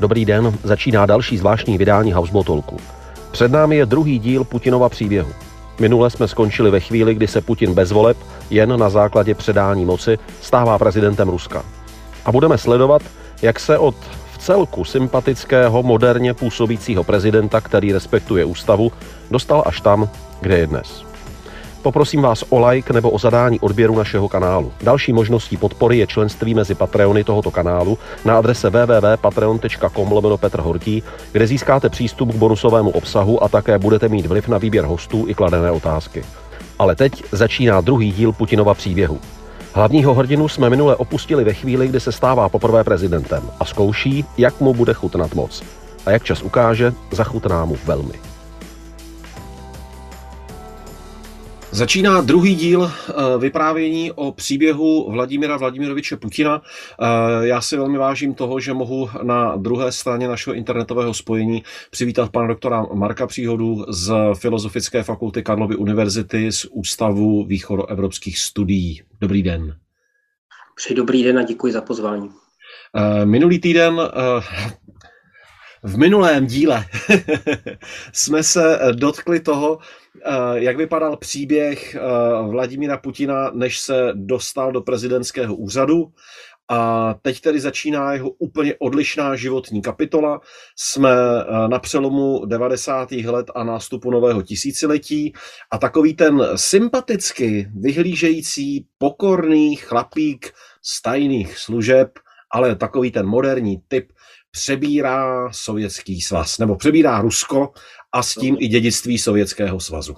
Dobrý den, začíná další zvláštní vydání Hausbotolku. Před námi je druhý díl Putinova příběhu. Minule jsme skončili ve chvíli, kdy se Putin bez voleb, jen na základě předání moci, stává prezidentem Ruska. A budeme sledovat, jak se od v celku sympatického, moderně působícího prezidenta, který respektuje ústavu, dostal až tam, kde je dnes. Poprosím vás o like nebo o zadání odběru našeho kanálu. Další možností podpory je členství mezi Patreony tohoto kanálu na adrese www.patreon.com lomeno Petr kde získáte přístup k bonusovému obsahu a také budete mít vliv na výběr hostů i kladené otázky. Ale teď začíná druhý díl Putinova příběhu. Hlavního hrdinu jsme minule opustili ve chvíli, kdy se stává poprvé prezidentem a zkouší, jak mu bude chutnat moc. A jak čas ukáže, zachutná mu velmi. Začíná druhý díl eh, vyprávění o příběhu Vladimira Vladimiroviče Putina. Eh, já si velmi vážím toho, že mohu na druhé straně našeho internetového spojení přivítat pana doktora Marka Příhodu z Filozofické fakulty Karlovy univerzity z Ústavu východoevropských studií. Dobrý den. Přeji dobrý den a děkuji za pozvání. Eh, minulý týden v minulém díle jsme se dotkli toho, eh, jak vypadal příběh eh, Vladimíra Putina, než se dostal do prezidentského úřadu. A teď tedy začíná jeho úplně odlišná životní kapitola. Jsme eh, na přelomu 90. let a nástupu nového tisíciletí a takový ten sympaticky vyhlížející, pokorný chlapík z tajných služeb, ale takový ten moderní typ, přebírá Sovětský svaz, nebo přebírá Rusko a s tím i dědictví Sovětského svazu.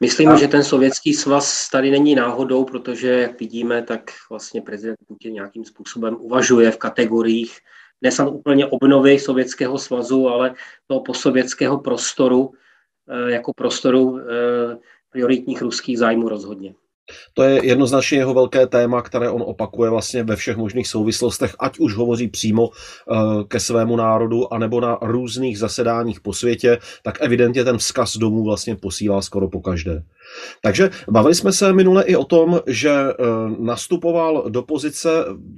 Myslím, a... že ten sovětský svaz tady není náhodou, protože, jak vidíme, tak vlastně prezident Putin nějakým způsobem uvažuje v kategoriích nesam úplně obnovy Sovětského svazu, ale toho posovětského prostoru eh, jako prostoru eh, prioritních ruských zájmů rozhodně. To je jednoznačně jeho velké téma, které on opakuje vlastně ve všech možných souvislostech, ať už hovoří přímo eh, ke svému národu, anebo na různých zasedáních po světě, tak evidentně ten vzkaz domů vlastně posílá skoro po každé. Takže bavili jsme se minule i o tom, že eh, nastupoval do pozice,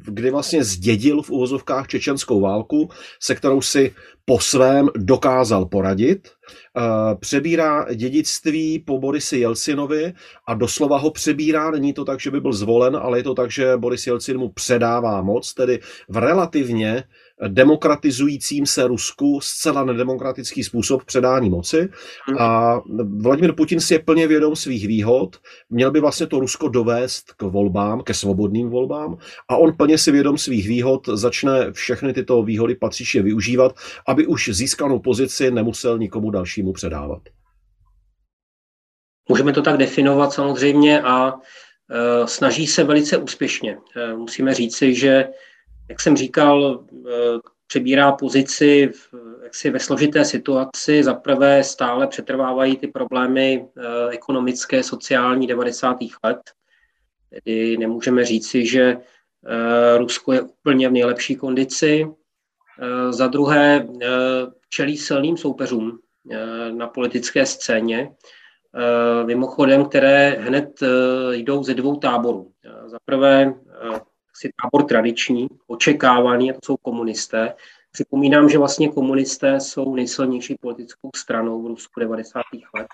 kdy vlastně zdědil v uvozovkách čečenskou válku, se kterou si po svém dokázal poradit, eh, přebírá dědictví po Borisi Jelcinovi a doslova ho přebírá, není to tak, že by byl zvolen, ale je to tak, že Boris Jelcin mu předává moc, tedy v relativně demokratizujícím se Rusku zcela nedemokratický způsob předání moci. Hmm. A Vladimir Putin si je plně vědom svých výhod, měl by vlastně to Rusko dovést k volbám, ke svobodným volbám a on plně si vědom svých výhod začne všechny tyto výhody patřičně využívat, aby už získanou pozici nemusel nikomu dalšímu předávat. Můžeme to tak definovat samozřejmě a e, snaží se velice úspěšně. E, musíme říci, že jak jsem říkal, eh, přebírá pozici v, jaksi ve složité situaci. Za prvé stále přetrvávají ty problémy eh, ekonomické, sociální 90. let. Tedy nemůžeme říci, že eh, Rusko je úplně v nejlepší kondici. Za druhé čelí silným soupeřům na politické scéně, mimochodem, které hned jdou ze dvou táborů. Za prvé si tábor tradiční, očekávaný, a to jsou komunisté. Připomínám, že vlastně komunisté jsou nejsilnější politickou stranou v Rusku 90. let.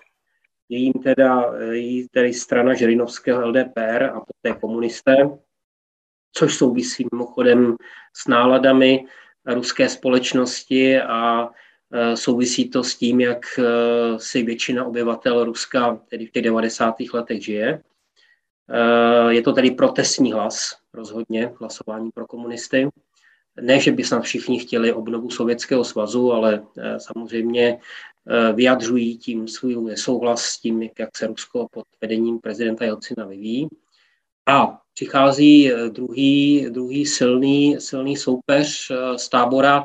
Je jim teda, je tedy strana Žirinovského LDPR a poté komunisté, což souvisí mimochodem s náladami ruské společnosti a e, souvisí to s tím, jak e, si většina obyvatel Ruska tedy v těch 90. letech žije. E, je to tedy protestní hlas, rozhodně hlasování pro komunisty. Ne, že by snad všichni chtěli obnovu Sovětského svazu, ale eh, samozřejmě eh, vyjadřují tím svůj nesouhlas s tím, jak se Rusko pod vedením prezidenta Jelcina vyvíjí. A přichází eh, druhý, druhý silný, silný soupeř z tábora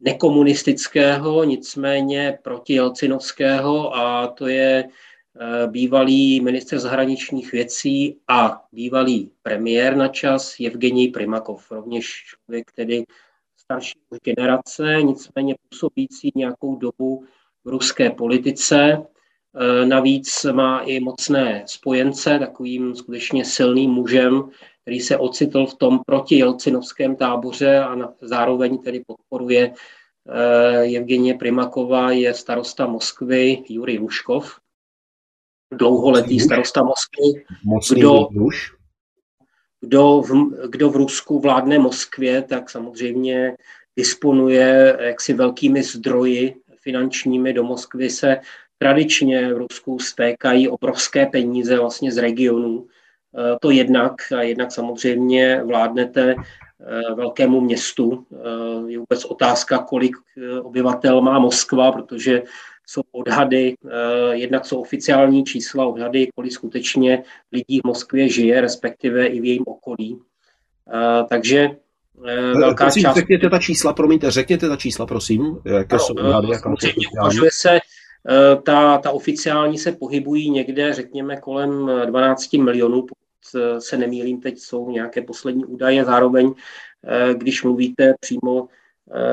nekomunistického, nicméně proti Jelcinovského a to je Eh, bývalý minister zahraničních věcí a bývalý premiér na čas Evgenij Primakov, rovněž člověk tedy starší generace, nicméně působící nějakou dobu v ruské politice. Eh, navíc má i mocné spojence, takovým skutečně silným mužem, který se ocitl v tom protijelcinovském táboře a zároveň tedy podporuje eh, Evgenie Primakova, je starosta Moskvy Jurij Luškov, dlouholetý starosta Moskvy. Kdo, kdo, v, kdo v Rusku vládne Moskvě, tak samozřejmě disponuje jaksi velkými zdroji finančními. Do Moskvy se tradičně v Rusku stékají obrovské peníze vlastně z regionů. E, to jednak, a jednak samozřejmě vládnete e, velkému městu. E, je vůbec otázka, kolik obyvatel má Moskva, protože jsou odhady, jednak jsou oficiální čísla, odhady, kolik skutečně lidí v Moskvě žije, respektive i v jejím okolí. Takže velká prosím, část... Řekněte ta čísla, promiňte, řekněte ta čísla, prosím. Jaké no, jsou odhady, jaká uvažuje se, ta, ta oficiální se pohybují někde, řekněme, kolem 12 milionů, pokud se nemýlím, teď jsou nějaké poslední údaje. Zároveň, když mluvíte přímo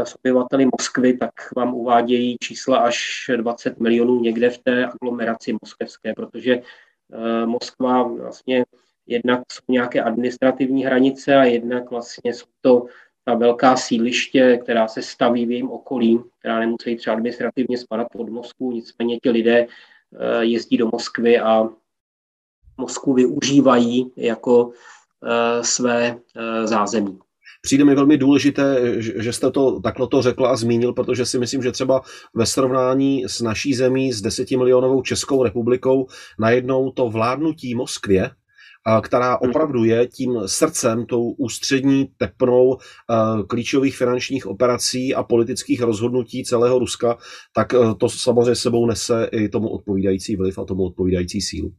s obyvateli Moskvy, tak vám uvádějí čísla až 20 milionů někde v té aglomeraci moskevské, protože Moskva vlastně jednak jsou nějaké administrativní hranice a jednak vlastně jsou to ta velká sídliště, která se staví v jejím okolí, která nemusí třeba administrativně spadat pod Moskvu, nicméně ti lidé eh, jezdí do Moskvy a Moskvu využívají jako eh, své eh, zázemí. Přijde mi velmi důležité, že jste to takhle to řekl a zmínil, protože si myslím, že třeba ve srovnání s naší zemí, s desetimilionovou Českou republikou, najednou to vládnutí Moskvě která mhm. opravdu je tím srdcem, tou ústřední tepnou klíčových finančních operací a politických rozhodnutí celého Ruska, tak e, to samozřejmě sebou nese i tomu odpovídající vliv a tomu odpovídající sílu.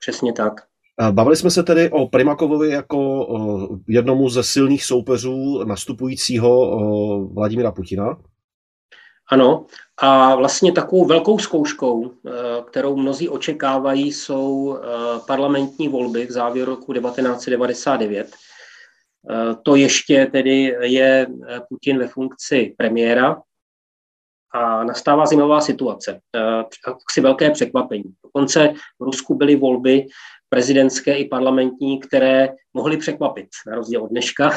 Přesně tak. Bavili jsme se tedy o Primakovovi jako jednomu ze silných soupeřů nastupujícího Vladimira Putina. Ano, a vlastně takovou velkou zkouškou, eh, kterou mnozí očekávají, jsou eh, parlamentní volby v závěru roku 1999. Eh, to ještě tedy je Putin ve funkci premiéra a nastává zimová situace. Asi velké překvapení. Dokonce v Rusku byly volby prezidentské i parlamentní, které mohly překvapit, na rozdíl od dneška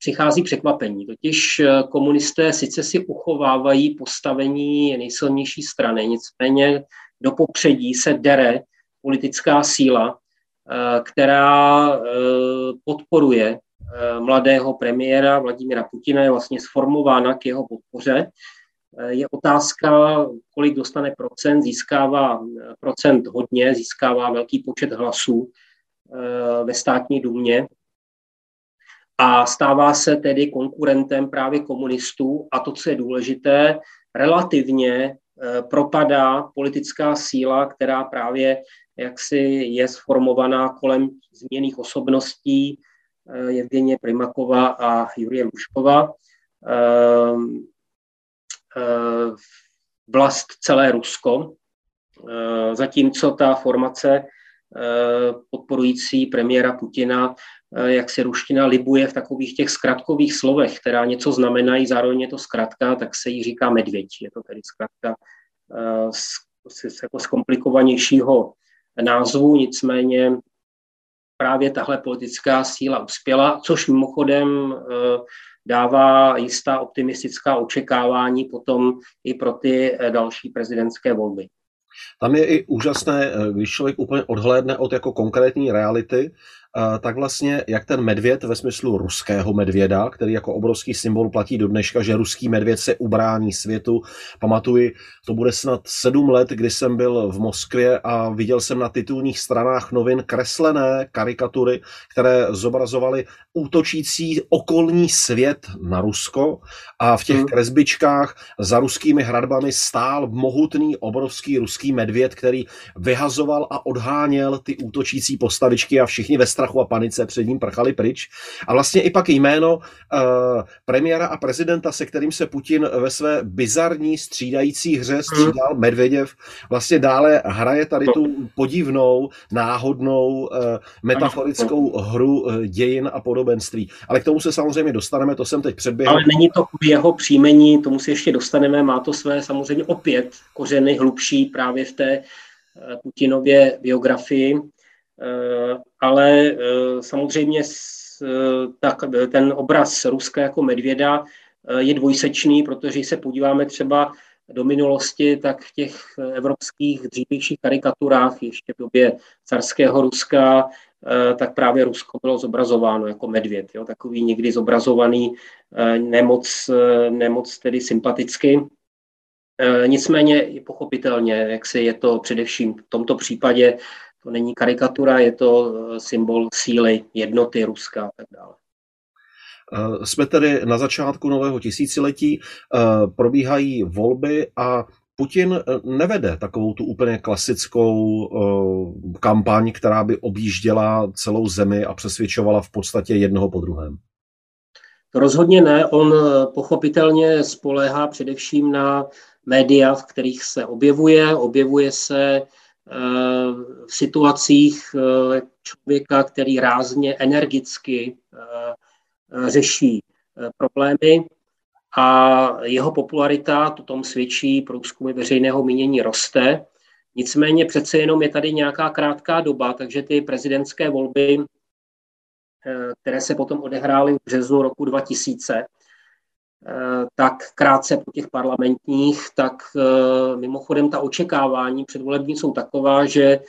přichází překvapení. Totiž eh, komunisté sice si uchovávají postavení nejsilnější strany, nicméně do popředí se dere politická síla, eh, která eh, podporuje mladého premiéra Vladimira Putina, je vlastně sformována k jeho podpoře. Je otázka, kolik dostane procent, získává procent hodně, získává velký počet hlasů ve státní důmě, a stává se tedy konkurentem právě komunistů a to, co je důležité, relativně eh, propadá politická síla, která právě jaksi je sformovaná kolem změných osobností Evgenie eh, Primakova a Jurie Luškova. Eh, vlast celé Rusko, zatímco ta formace podporující premiéra Putina Eh, jak se ruština libuje v takových těch zkratkových slovech, která něco znamenají, zároveň je to zkratka, tak se jí říká medvěď. Je to tedy zkratka eh, z, z, jako komplikovanějšího názvu, nicméně právě tahle politická síla uspěla, což mimochodem eh, dává jistá optimistická očekávání potom i pro ty další prezidentské volby. Tam je i úžasné, když člověk úplně odhlédne od jako konkrétní reality, tak vlastně jak ten medvěd ve smyslu ruského medvěda, který jako obrovský symbol platí do dneška, že ruský medvěd se ubrání světu. Pamatuji, to bude snad sedm let, kdy jsem byl v Moskvě a viděl jsem na titulních stranách novin kreslené karikatury, které zobrazovaly útočící okolní svět na Rusko a v těch hmm. kresbičkách za ruskými hradbami stál mohutný obrovský ruský medvěd, který vyhazoval a odháněl ty útočící postavičky a všichni ve strachu a panice před ním prchali pryč. A vlastně i pak jméno uh, premiéra a prezidenta, se kterým se Putin ve své bizarní střídající hře mhm. střídal, Medvěděv, vlastně dále hraje tady tu podivnou, náhodnou, uh, metaforickou hru uh, dějin a podobenství. Ale k tomu se samozřejmě dostaneme, to jsem teď předběhl. Ale není to jeho příjmení, tomu se ještě dostaneme, má to své samozřejmě opět kořeny hlubší právě v té Putinově biografii. Ale samozřejmě tak, ten obraz Ruska jako medvěda je dvojsečný, protože se podíváme třeba do minulosti, tak v těch evropských dřívějších karikaturách, ještě v době carského Ruska, eh, tak právě Rusko bylo zobrazováno jako medvěd, jo, takový někdy zobrazovaný, eh, nemoc, eh, nemoc tedy sympaticky. Nicméně pochopitelně, jak se je to především v tomto případě, to není karikatura, je to symbol síly, jednoty Ruska a tak dále. Eh, jsme tedy na začátku nového tisíciletí, eh, probíhají volby a Putin eh, nevede takovou tu úplně klasickou kampaň, která by objížděla celou zemi a přesvědčovala v podstatě jednoho po druhém. Rozhodně ne. On pochopitelně spoléhá především na média, v kterých se objevuje. Objevuje se v situacích člověka, který rázně, energicky Eh, řeší eh, problémy a jeho popularita, to tom svědčí průzkumy veřejného mínění, roste. Nicméně přece jenom je tady nějaká krátká doba, takže ty prezidentské volby, eh, které se potom odehrály v březnu roku 2000, tak krátce po těch parlamentních, tak mimochodem ta očekávání předvolební jsou taková, že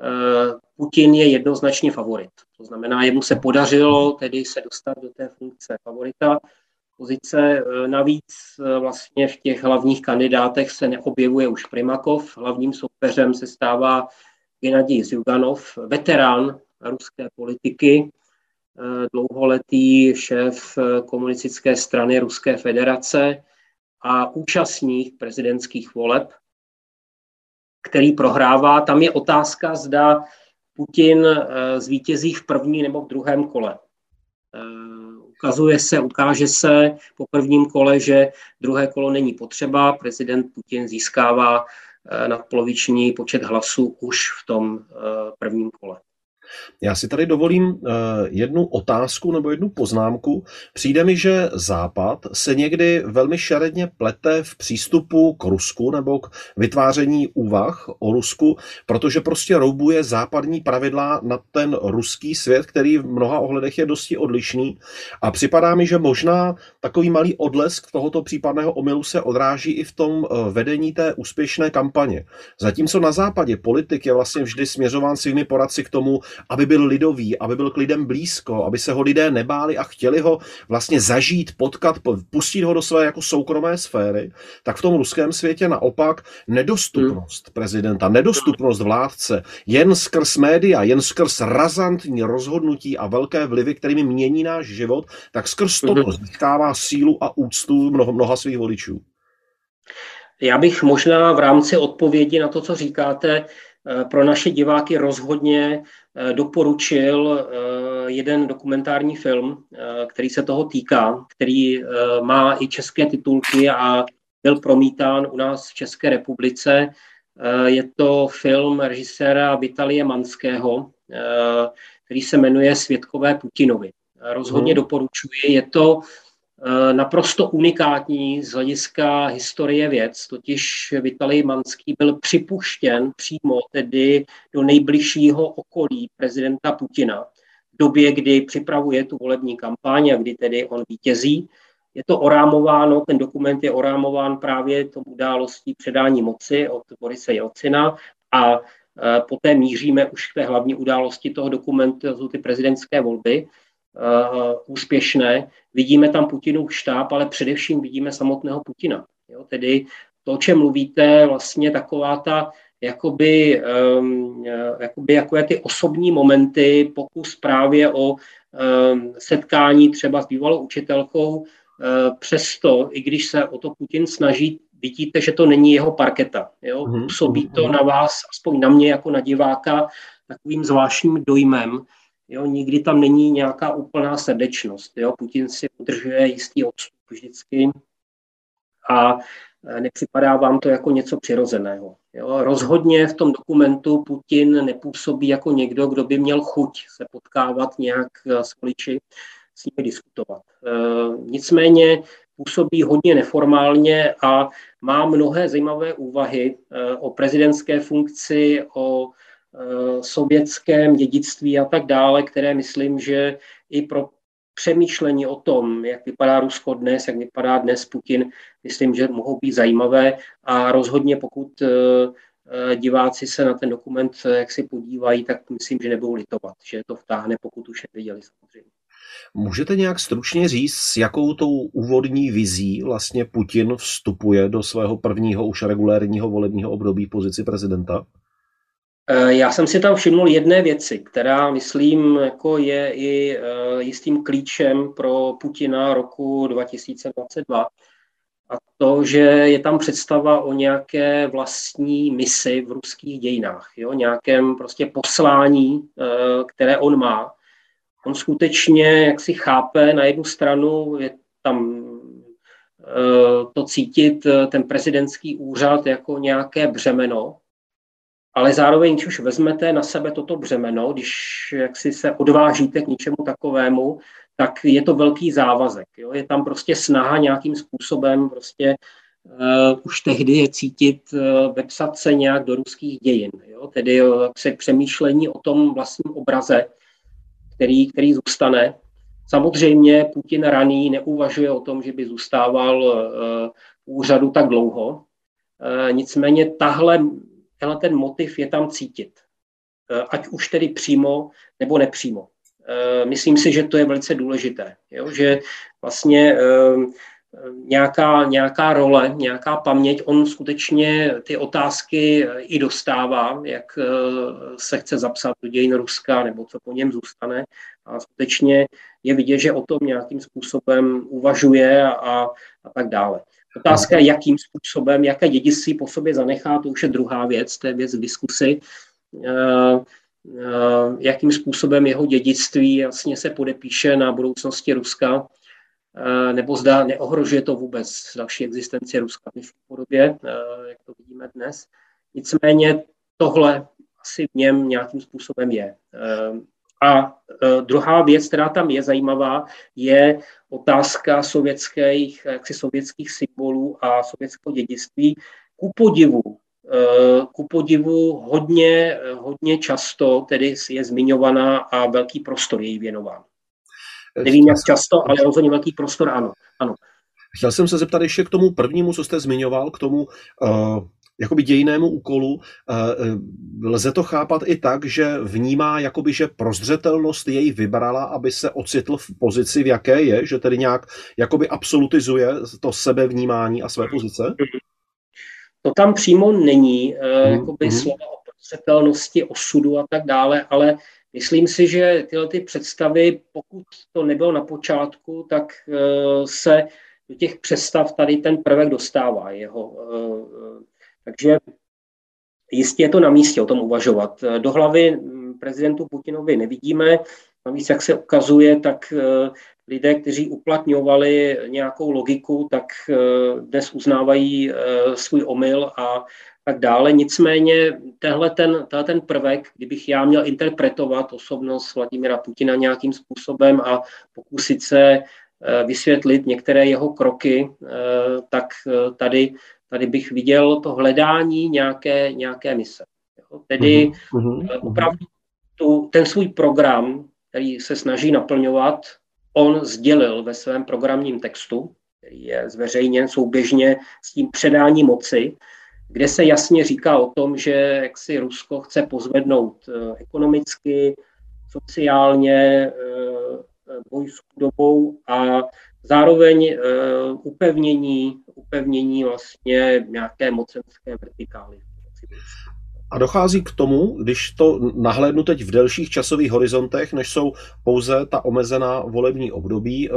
Eh, Putin je jednoznačně favorit. To znamená, jemu se podařilo tedy se dostat do té funkce favorita. Pozice eh, navíc eh, vlastně v těch hlavních kandidátech se neobjevuje už Primakov. Hlavním soupeřem se stává Gennady Zyuganov, veterán ruské politiky, dlouholetý šéf komunistické strany Ruské federace a účastník prezidentských voleb který prohrává. Tam je otázka, zda Putin eh, zvítězí v první nebo v druhém kole. Eh, ukazuje se, ukáže se po prvním kole, že druhé kolo není potřeba. Prezident Putin získává eh, nadpoloviční počet hlasů už v tom prvním kole. Já si tady dovolím eh, jednu otázku nebo jednu poznámku. Přijde mi, že Západ se někdy velmi šaredně plete v přístupu k Rusku nebo k vytváření úvah o Rusku, protože prostě roubuje západní pravidla na ten ruský svět, který v mnoha ohledech je dosti odlišný. A připadá mi, že možná takový malý odlesk tohoto případného omylu se odráží i v tom eh, vedení té úspěšné kampaně. Zatímco na západě politik je vlastně vždy směřován svými poradci k tomu, aby byl lidový, aby byl k lidem blízko, aby se ho lidé nebáli a chtěli ho vlastně zažít, potkat, pustit ho do své jako soukromé sféry, tak v tom ruském světě naopak nedostupnost prezidenta, nedostupnost vládce, jen skrz média, jen skrz razantní rozhodnutí a velké vlivy, kterými mění náš život, tak skrz toto mhm. získává sílu a úctu mnoho, mnoha svých voličů. Já bych možná v rámci odpovědi na to, co říkáte, Eh, pro naše diváky rozhodně doporučil eh, jeden dokumentární film, který se toho týká, který má i české titulky a byl promítán u nás v České republice. Je to film režiséra Vitalie Manského, který se jmenuje Světkové Putinovi. Rozhodně hmm. doporučuji. Je to Eh, naprosto unikátní z hlediska historie věc, totiž Vitalij Manský byl připuštěn přímo tedy do nejbližšího okolí prezidenta Putina v době, kdy připravuje tu volební kampaň a kdy tedy on vítězí. Je to orámováno, ten dokument je orámován právě tou událostí předání moci od Borise Jelcina a eh, poté míříme už k té hlavní události toho dokumentu, to ty prezidentské volby. Uh, úspěšné. Vidíme tam Putinův štáb, ale především vidíme samotného Putina. Jo? Tedy to, o čem mluvíte, vlastně taková ta jakoby, um, jakoby jako ty osobní momenty, pokus právě o um, setkání třeba s bývalou učitelkou, uh, přesto, i když se o to Putin snaží, vidíte, že to není jeho parketa. Jo? Mhm, Působí to mhm. na vás, aspoň na mě jako na diváka, takovým zvláštním dojmem, Jo, nikdy tam není nějaká úplná srdečnost. Jo. Putin si udržuje jistý odstup vždycky a e, nepřipadá vám to jako něco přirozeného. Jo. Rozhodně v tom dokumentu Putin nepůsobí jako někdo, kdo by měl chuť se potkávat nějak e, s voliči, s nimi diskutovat. E, nicméně působí hodně neformálně a má mnohé zajímavé úvahy e, o prezidentské funkci, o sovětském dědictví a tak dále, které myslím, že i pro přemýšlení o tom, jak vypadá Rusko dnes, jak vypadá dnes Putin, myslím, že mohou být zajímavé a rozhodně pokud diváci se na ten dokument jak si podívají, tak myslím, že nebudou litovat, že to vtáhne, pokud už neviděli samozřejmě. Můžete nějak stručně říct, s jakou tou úvodní vizí vlastně Putin vstupuje do svého prvního už regulérního volebního období pozici prezidenta? Eh, já jsem si tam všiml jedné věci, která, myslím, jako je i eh, jistým klíčem pro Putina roku 2022. A to, že je tam představa o nějaké vlastní misi v ruských dějinách, jo? nějakém prostě poslání, eh, které on má on skutečně, jak si chápe, na jednu stranu je tam to cítit ten prezidentský úřad jako nějaké břemeno, ale zároveň, když už vezmete na sebe toto břemeno, když jak si se odvážíte k něčemu takovému, tak je to velký závazek. Jo? Je tam prostě snaha nějakým způsobem prostě uh, už tehdy je cítit, uh, vepsat se nějak do ruských dějin. Jo? Tedy uh, se přemýšlení o tom vlastním obraze, který, který zůstane. Samozřejmě Putin raný neuvažuje o tom, že by zůstával uh, úřadu tak dlouho. Uh, nicméně tahle, tenhle ten motiv je tam cítit. Uh, ať už tedy přímo nebo nepřímo. Myslím si, že to je velice důležité, jo? že vlastně nějaká, nějaká role, nějaká paměť, on skutečně ty otázky i dostává, jak eh, se chce zapsat do dějin Ruska, nebo co po něm zůstane. A skutečně je vidět, že o tom nějakým způsobem uvažuje a, a tak dále. Otázka jakým způsobem, jaké dědictví po sobě zanechá, to už je druhá věc, to je věc v diskusi. Uh, jakým způsobem jeho dědictví vlastně se podepíše na budoucnosti Ruska Eh, nebo zda neohrožuje to vůbec další existenci Ruska v podobě, eh, jak to vidíme dnes. Nicméně tohle asi v něm nějakým způsobem je. A druhá věc, která tam je zajímavá, je otázka sovětských, jaksi sovětských symbolů a sovětského dědictví. Ku podivu, ku podivu hodně, hodně často tedy je zmiňovaná a velký prostor je jí věnován. Nevím, jak často, ale rozhodně velký prostor, ano. ano. Chtěl jsem se zeptat ještě k tomu prvnímu, co jste zmiňoval, k tomu uh, jakoby dějinému úkolu. Uh, lze to chápat i tak, že vnímá, jakoby, že prozřetelnost jej vybrala, aby se ocitl v pozici, v jaké je, že tedy nějak jakoby absolutizuje to sebevnímání a své pozice? To tam přímo není, uh, jakoby hmm. slova o prozřetelnosti, osudu a tak dále, ale Myslím si, že tyhle ty představy, pokud to nebylo na počátku, tak se do těch představ tady ten prvek dostává jeho. Takže jistě je to na místě o tom uvažovat. Do hlavy hm, prezidentu Putinovi nevidíme, navíc jak se ukazuje, tak uh, lidé, kteří uplatňovali nějakou logiku, tak dnes uznávají svůj omyl a tak dále. Nicméně tehle ten, tehle ten prvek, kdybych já měl interpretovat osobnost Vladimira Putina nějakým způsobem a pokusit se eh, vysvětlit některé jeho kroky, eh, tak eh, tady, tady bych viděl to hledání nějaké, nějaké mise. Tedy uh-huh, opravdu tu, ten svůj program, který se snaží naplňovat, on sdělil ve svém programním textu, který je zveřejněn souběžně s tím předáním moci, kde se jasně říká o tom, že jak si Rusko chce pozvednout eh, ekonomicky, sociálně, boj s chudobou a zároveň eh, upevnění, upevnění vlastně nějaké mocenské vertikály. A dochází k tomu, když to nahlédnu teď v delších časových horizontech, než jsou pouze ta omezená volební období,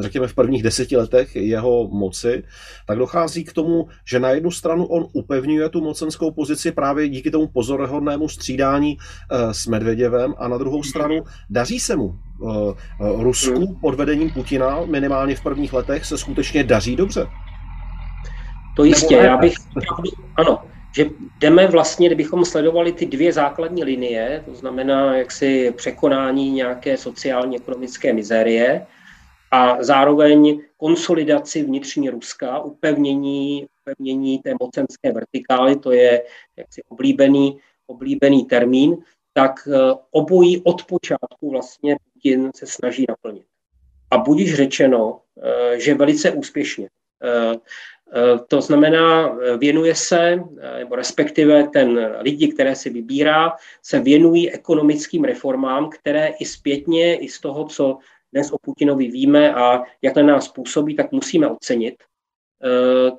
řekněme v prvních deseti letech jeho moci, tak dochází k tomu, že na jednu stranu on upevňuje tu mocenskou pozici právě díky tomu pozorhodnému střídání eh, s Medvěděvem a na druhou stranu daří se mu. Eh, eh, Rusku pod vedením Putina minimálně v prvních letech se skutečně daří dobře. To jistě, já bych ano, že jdeme vlastně, kdybychom sledovali ty dvě základní linie, to znamená jaksi překonání nějaké sociálně ekonomické mizérie, a zároveň konsolidaci vnitřní Ruska, upevnění, upevnění té mocenské vertikály, to je jaksi oblíbený, oblíbený termín, tak obojí od počátku vlastně Putin se snaží naplnit. A budíš řečeno, že velice úspěšně. To znamená, věnuje se, nebo respektive ten lidi, které si vybírá, se věnují ekonomickým reformám, které i zpětně, i z toho, co dnes o Putinovi víme a jak na nás působí, tak musíme ocenit. Eh,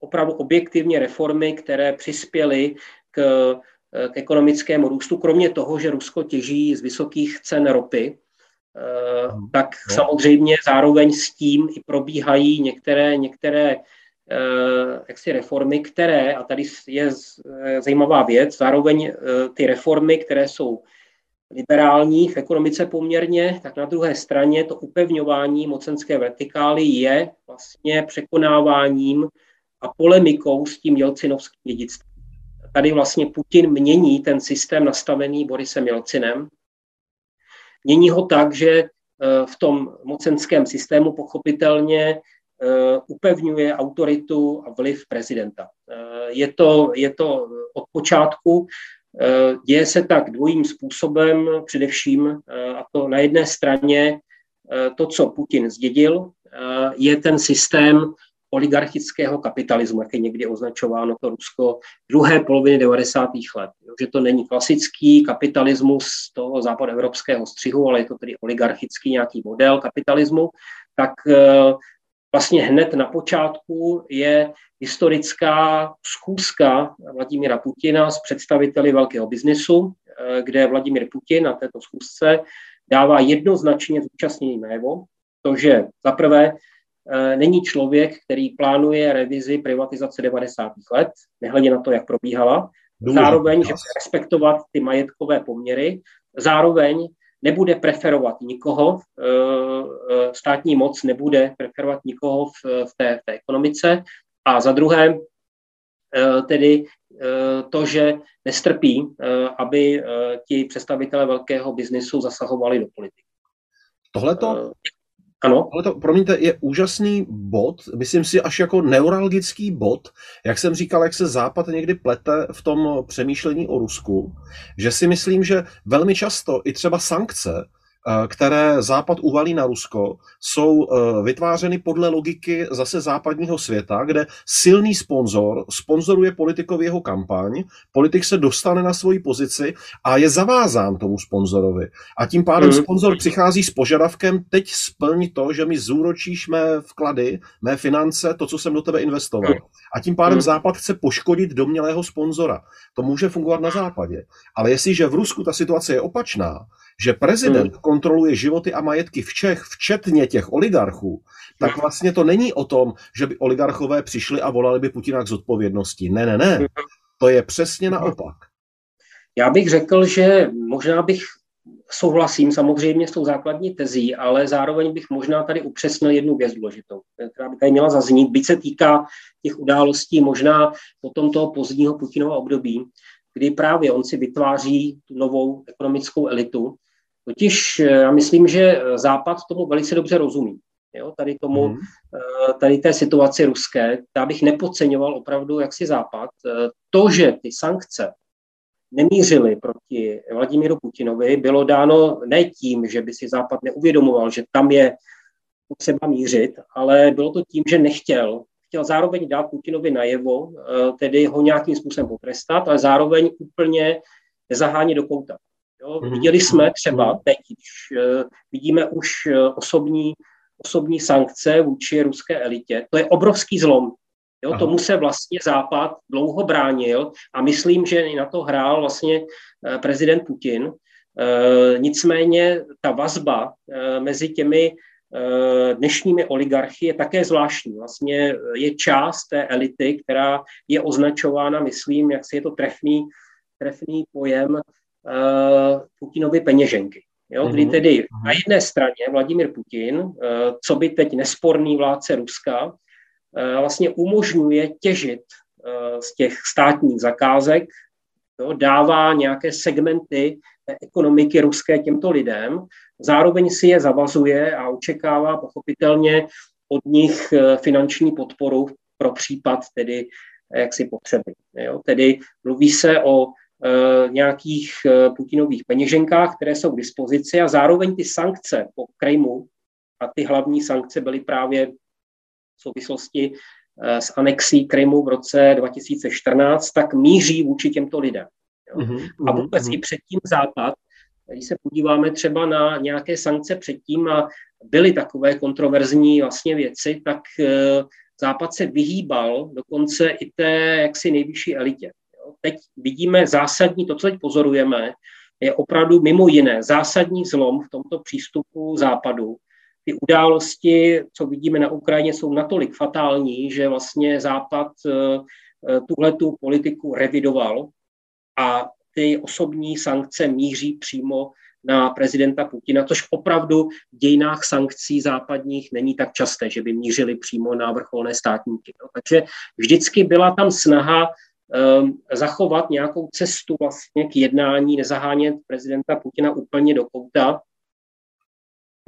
opravdu objektivně reformy, které přispěly k, eh, k ekonomickému růstu, kromě toho, že Rusko těží z vysokých cen ropy, eh, hmm. tak no. samozřejmě zároveň s tím i probíhají některé, některé jaksi reformy, které, a tady je zajímavá věc, zároveň ty reformy, které jsou liberální v ekonomice poměrně, tak na druhé straně to upevňování mocenské vertikály je vlastně překonáváním a polemikou s tím jelcinovským dědictvím. Tady vlastně Putin mění ten systém nastavený Borisem Jelcinem. Mění ho tak, že eh, v tom mocenském systému pochopitelně eh, upevňuje autoritu a vliv prezidenta. Eh, je to, je to od počátku děje se tak dvojím způsobem, především, eh, a to na jedné straně eh, to, co Putin zdědil, je ten systém oligarchického kapitalismu, jak je někdy označováno to Rusko druhé poloviny 90. let. Že to není klasický kapitalismus toho západoevropského střihu, ale je to tedy oligarchický nějaký model kapitalismu, tak vlastně hned na počátku je historická schůzka Vladimíra Putina s představiteli velkého biznesu, eh, kde Vladimír Putin na této schůzce dává jednoznačně zúčastnění najevo, to, že za prvé eh, není člověk, který plánuje revizi privatizace 90. let, nehledě na to, jak probíhala, zároveň, že respektovat ty majetkové poměry, zároveň nebude preferovat nikoho, eh, eh, státní moc nebude preferovat nikoho v, v, té, v té ekonomice a za druhé eh, tedy to, že nestrpí, aby ti představitelé velkého biznisu zasahovali do politiky. Tohle to ano. Ale to, promiňte, je úžasný bod, myslím si až jako neuralgický bod, jak jsem říkal, jak se Západ někdy plete v tom přemýšlení o Rusku, že si myslím, že velmi často i třeba sankce které Západ uvalí na Rusko, jsou eh, vytvářeny podle logiky zase západního světa, kde silný sponzor sponzoruje politikovi jeho kampaň, politik se dostane na svoji pozici a je zavázán tomu sponzorovi. A tím pádem mm. sponzor přichází s požadavkem, teď splň to, že mi zúročíš mé vklady, mé finance, to, co jsem do tebe investoval. A tím pádem mm. Západ chce poškodit domělého sponzora. To může fungovat na západě. Ale jestliže v Rusku ta situace je opačná, že prezident hmm. kontroluje životy a majetky v Čech, včetně těch oligarchů, tak hmm. vlastně to není o tom, že by oligarchové přišli a volali by Putina k zodpovědnosti. Ne, ne, ne. Hmm. To je přesně naopak. Já bych řekl, že možná bych souhlasím samozřejmě s tou základní tezí, ale zároveň bych možná tady upřesnil jednu věc důležitou, která by tady měla zaznít, byť se týká těch událostí možná potom toho pozdního Putinova období, kdy právě on si vytváří tu novou ekonomickou elitu, Totiž eh, já myslím, že Západ tomu velice dobře rozumí. Jo, tady tomu, mm. tady té situaci ruské, já bych nepodceňoval opravdu jaksi Západ. Eh, to, že ty sankce nemířily proti Vladimíru Putinovi, bylo dáno ne tím, že by si Západ neuvědomoval, že tam je potřeba mířit, ale bylo to tím, že nechtěl. Chtěl zároveň dát Putinovi najevo, tedy ho nějakým způsobem potrestat, ale zároveň úplně nezahánět do kouta. Jo, mhm. viděli jsme třeba mhm. teď, když uh, vidíme už uh, osobní, osobní sankce vůči ruské elitě, to je obrovský zlom. Jo, tomu se vlastně Západ dlouho bránil a myslím, že i na to hrál vlastně uh, prezident Putin. Nicméně ta vazba mezi těmi dnešními oligarchy je také zvláštní. Vlastně je část té elity, která je označována, myslím, jak si je to trefný, trefný pojem, uh, Putinovi peněženky. Jo, kdy mhm. tedy na jedné straně Vladimír Putin, uh, co by teď nesporný vládce Ruska, uh, vlastně umožňuje těžit uh, z těch státních zakázek, jo, dává nějaké segmenty ekonomiky ruské těmto lidem, zároveň si je zavazuje a očekává pochopitelně od nich finanční podporu pro případ tedy jaksi potřeby. Jo. Tedy mluví se o nějakých Putinových peněženkách, které jsou k dispozici a zároveň ty sankce po Krymu a ty hlavní sankce byly právě v souvislosti s anexí Krymu v roce 2014, tak míří vůči těmto lidem. Mm-hmm, a vůbec mm-hmm. i předtím Západ, když se podíváme třeba na nějaké sankce předtím a byly takové kontroverzní vlastně věci, tak eh, Západ se vyhýbal dokonce i té jaksi nejvyšší elitě. Teď vidíme zásadní, to, co teď pozorujeme, je opravdu mimo jiné zásadní zlom v tomto přístupu Západu. Ty události, co vidíme na Ukrajině, jsou natolik fatální, že vlastně Západ eh, eh, tuhle tu politiku revidoval a ty osobní sankce míří přímo na prezidenta Putina, což opravdu v dějinách sankcí západních není tak časté, že by mířili přímo na vrcholné státníky. No. Takže vždycky byla tam snaha zachovat nějakou cestu vlastně k jednání, nezahánět prezidenta Putina úplně do kouta,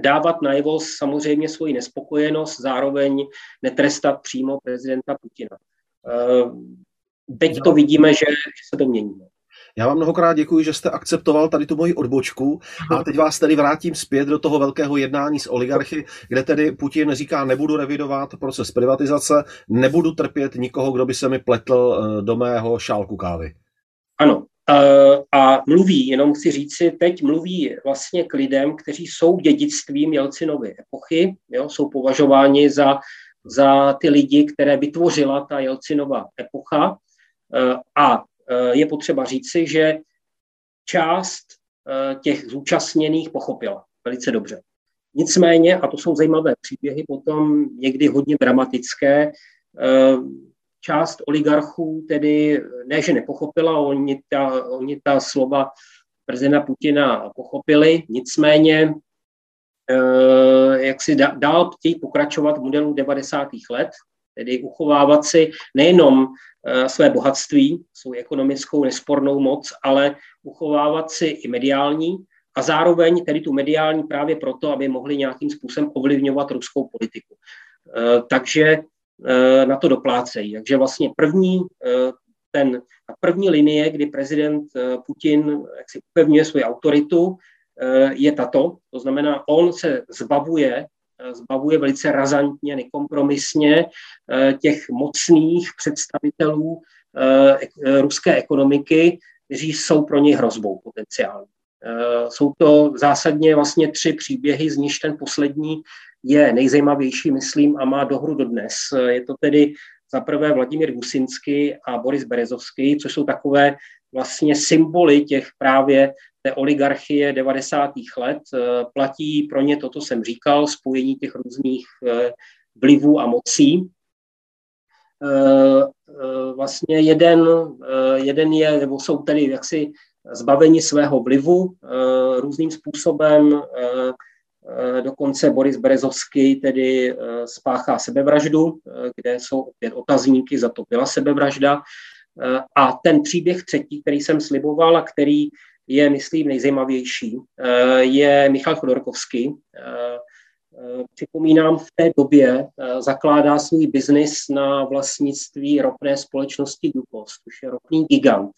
dávat najevo samozřejmě svoji nespokojenost, zároveň netrestat přímo prezidenta Putina. Um, teď to vidíme, že, že se to mění. Já vám mnohokrát děkuji, že jste akceptoval tady tu moji odbočku. A teď vás tedy vrátím zpět do toho velkého jednání s oligarchy, kde tedy Putin říká, nebudu revidovat proces privatizace, nebudu trpět nikoho, kdo by se mi pletl eh, do mého šálku kávy. Ano, a mluví, jenom chci říci, teď mluví vlastně k lidem, kteří jsou dědictvím Jelcinovy epochy, jo, jsou považováni za, za ty lidi, které vytvořila ta Jelcinova epocha. Eh, a Eh, je potřeba říci, že část eh, těch zúčastněných pochopila velice dobře. Nicméně, a to jsou zajímavé příběhy, potom někdy hodně dramatické, eh, část oligarchů tedy ne, že nepochopila, oni ta, oni ta slova prezidenta Putina pochopili, nicméně jak si dál chtějí pokračovat v modelu 90. let, tedy uchovávat si nejenom eh, své bohatství, svou ekonomickou nespornou moc, ale uchovávat si i mediální a zároveň tedy tu mediální právě proto, aby mohli nějakým způsobem ovlivňovat ruskou politiku. Eh, takže eh, na to doplácejí. Takže vlastně první, ten, ta první linie, kdy prezident Putin jak si upevňuje svoji autoritu, je tato. To znamená, on se zbavuje zbavuje velice razantně, nekompromisně eh, těch mocných představitelů eh, ruské ekonomiky, kteří jsou pro ně hrozbou potenciální. Eh, jsou to zásadně vlastně tři příběhy, z nich ten poslední je nejzajímavější, myslím, a má dohru dodnes. Je to tedy za prvé Vladimír Gusinsky a Boris Berezovský, což jsou takové vlastně symboly těch právě té oligarchie 90. let. Eh, platí pro ně to, co jsem říkal, spojení těch různých eh, vlivů a mocí. Eh, vlastně jeden, jeden je, nebo jsou tedy jaksi zbaveni svého vlivu různým způsobem. Dokonce Boris Berezovský tedy spáchá sebevraždu, kde jsou opět otazníky, za to byla sebevražda. A ten příběh třetí, který jsem sliboval a který je, myslím, nejzajímavější, eh, je Michal Chodorkovský. Eh, eh, připomínám, v té době zakládá svůj biznis na vlastnictví ropné společnosti Dupos, což je ropný gigant.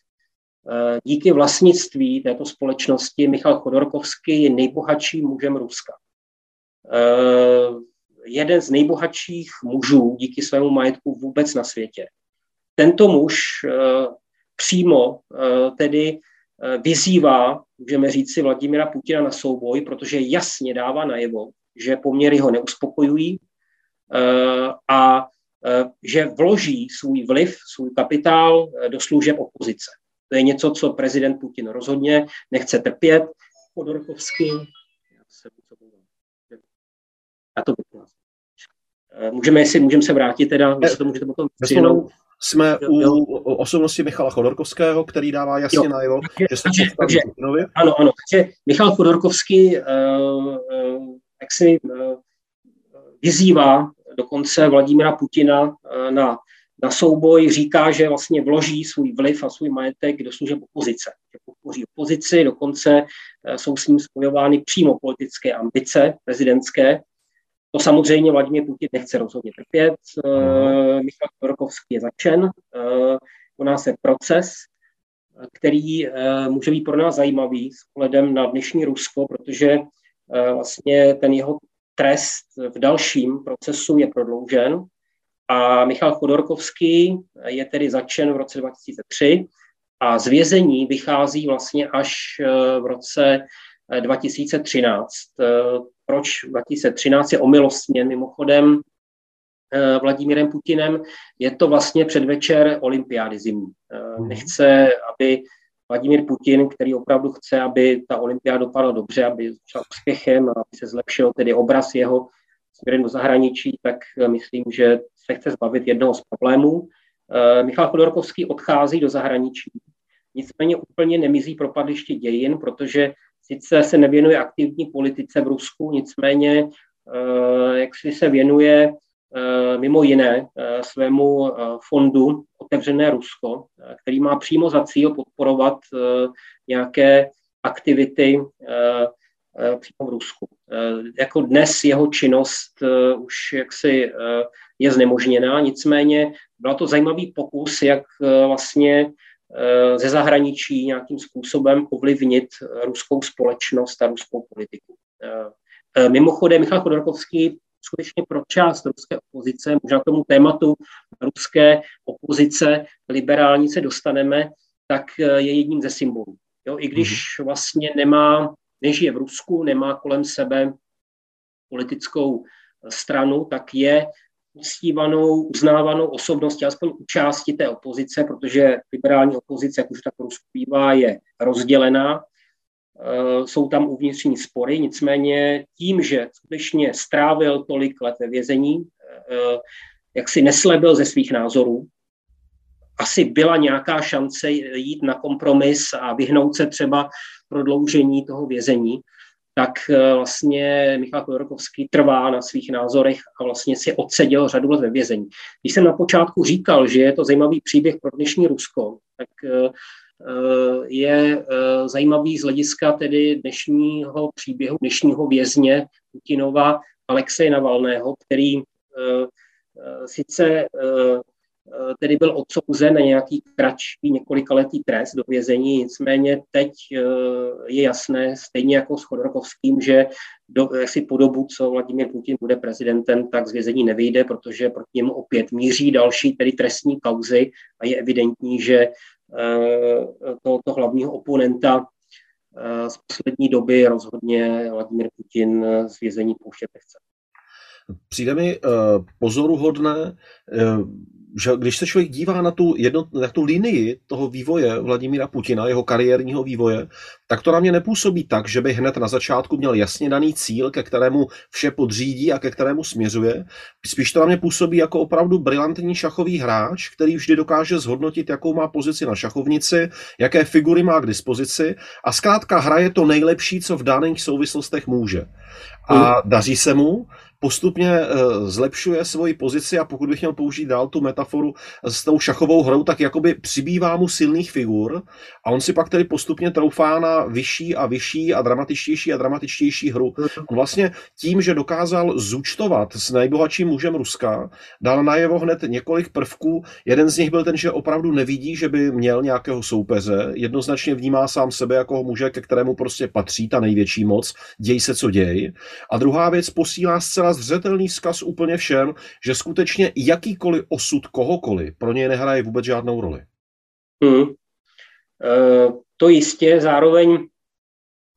Díky vlastnictví této společnosti Michal Chodorkovský je nejbohatším mužem Ruska. Jeden z nejbohatších mužů díky svému majetku vůbec na světě. Tento muž přímo tedy vyzývá, můžeme říct si, Vladimira Putina na souboj, protože jasně dává najevo, že poměry ho neuspokojují eh, a eh, že vloží svůj vliv, svůj kapitál do služeb opozice. To je něco, co prezident Putin rozhodně nechce trpět. Podorkovský, já to Můžeme, si, můžeme se vrátit teda, vy se to můžete potom jsme u osobnosti Michala Chodorkovského, který dává jasně najevo, že se takže, takže, Ano, ano, takže Michal Chodorkovský uh, uh, jak si uh, vyzývá dokonce Vladimira Putina uh, na, na souboj, říká, že vlastně vloží svůj vliv a svůj majetek do služeb opozice. Že podpoří opozici, dokonce uh, jsou s ním spojovány přímo politické ambice prezidentské, to samozřejmě Vladimír Putin nechce rozhodně trpět. Uh, Michal Korokovský je začen, uh, koná se proces který může být pro nás zajímavý s ohledem na dnešní Rusko, protože vlastně ten jeho trest v dalším procesu je prodloužen a Michal Chodorkovský je tedy začen v roce 2003 a z vězení vychází vlastně až v roce 2013. Proč 2013 je omilostněn mimochodem Eh, Vladimírem Putinem, je to vlastně předvečer olympiády zimní. Eh, mhm. Nechce, aby Vladimír Putin, který opravdu chce, aby ta olympiáda dopadla dobře, aby začala úspěchem a aby se zlepšil tedy obraz jeho směrem do zahraničí, tak eh, myslím, že se chce zbavit jednoho z problémů. Michal Chodorkovský odchází do zahraničí, nicméně úplně nemizí propadliště dějin, protože sice se nevěnuje aktivní politice v Rusku, nicméně jak si se věnuje Eh, mimo jiné eh, svému eh, fondu Otevřené Rusko, který má přímo za cíl podporovat nějaké aktivity přímo v Rusku. Jako dnes jeho činnost už jaksi je znemožněná, nicméně byl to zajímavý pokus, jak vlastně ze zahraničí nějakým způsobem ovlivnit ruskou společnost a ruskou politiku. Mimochodem, Michal Chodorkovský skutečně pro část ruské opozice, možná k tomu tématu ruské opozice liberální se dostaneme, tak eh, je jedním ze symbolů. Jo, I když mhm. vlastně nemá, nežije v Rusku, nemá kolem sebe politickou eh, stranu, tak je uctívanou, uznávanou osobností, alespoň u části té opozice, protože liberální opozice, jak už tak bývá, je rozdělená. Eh, jsou tam uvnitřní spory, nicméně tím, že skutečně strávil tolik let ve vězení, eh, jak si neslebil ze svých názorů, asi byla nějaká šance jít na kompromis a vyhnout se třeba prodloužení toho vězení, tak eh, vlastně Michal Khodorkovský trvá na svých názorech a vlastně si odseděl řadu let ve vězení. Když jsem na počátku říkal, že je to zajímavý příběh pro dnešní Rusko, tak Eh, je eh, zajímavý z hlediska tedy dnešního příběhu, dnešního vězně Putinova Alexeje Navalného, který sice tedy byl odsouzen na nějaký kratší několikaletý trest do vězení, nicméně teď je jasné, stejně jako s Chodorkovským, že do, si po dobu, co Vladimír Putin bude prezidentem, tak z vězení nevyjde, protože proti němu opět míří další tedy trestní kauzy a je evidentní, že Eh, tohoto hlavního oponenta eh, z poslední doby rozhodně Vladimír Putin z vězení pouštět nechce. Přijde mi uh, pozoruhodné, uh, že když se člověk dívá na tu, jedno, na tu linii toho vývoje Vladimíra Putina, jeho kariérního vývoje, tak to na mě nepůsobí tak, že by hned na začátku měl jasně daný cíl, ke kterému vše podřídí a ke kterému směřuje. Spíš to na mě působí jako opravdu brilantní šachový hráč, který vždy dokáže zhodnotit, jakou má pozici na šachovnici, jaké figury má k dispozici a zkrátka hraje to nejlepší, co v daných souvislostech může. A daří se mu, postupně eh, zlepšuje svoji pozici a pokud bych měl použít dál tu metaforu s tou šachovou hrou, tak jakoby přibývá mu silných figur a on si pak tedy postupně troufá na vyšší a vyšší a dramatičtější a dramatičtější hru. On vlastně tím, že dokázal zúčtovat s nejbohatším mužem Ruska, dal najevo hned několik prvků. Jeden z nich byl ten, že opravdu nevidí, že by měl nějakého soupeře, jednoznačně vnímá sám sebe jako muže, ke kterému prostě patří ta největší moc, děj se, co děj. A druhá věc posílá zcela zřetelný vzkaz úplně všem, že skutečně jakýkoliv osud kohokoliv pro něj nehraje vůbec žádnou roli. Hmm. E, to jistě, zároveň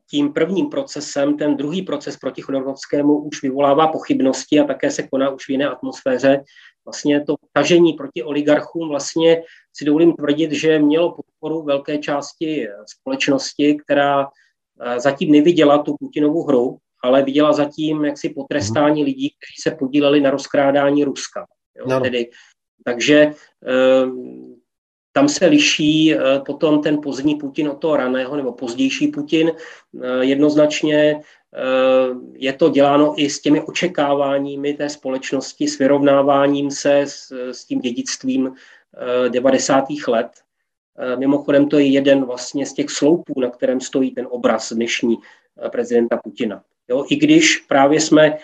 tím prvním procesem, ten druhý proces proti Chodorkovskému už vyvolává pochybnosti a také se koná už v jiné atmosféře. Vlastně to tažení proti oligarchům vlastně si dovolím tvrdit, že mělo podporu velké části společnosti, která e, zatím neviděla tu Putinovu hru, ale viděla zatím jaksi potrestání hmm. lidí, kteří se podíleli na rozkrádání Ruska. Jo, no. tedy, takže eh, tam se liší eh, potom ten pozdní Putin od toho raného nebo pozdější Putin. Eh, jednoznačně je to děláno i s těmi očekáváními té společnosti, s vyrovnáváním se s, s tím dědictvím 90. let. Mimochodem to je jeden vlastně z těch sloupů, na kterém stojí ten obraz dnešní prezidenta Putina. Jo, I když právě jsme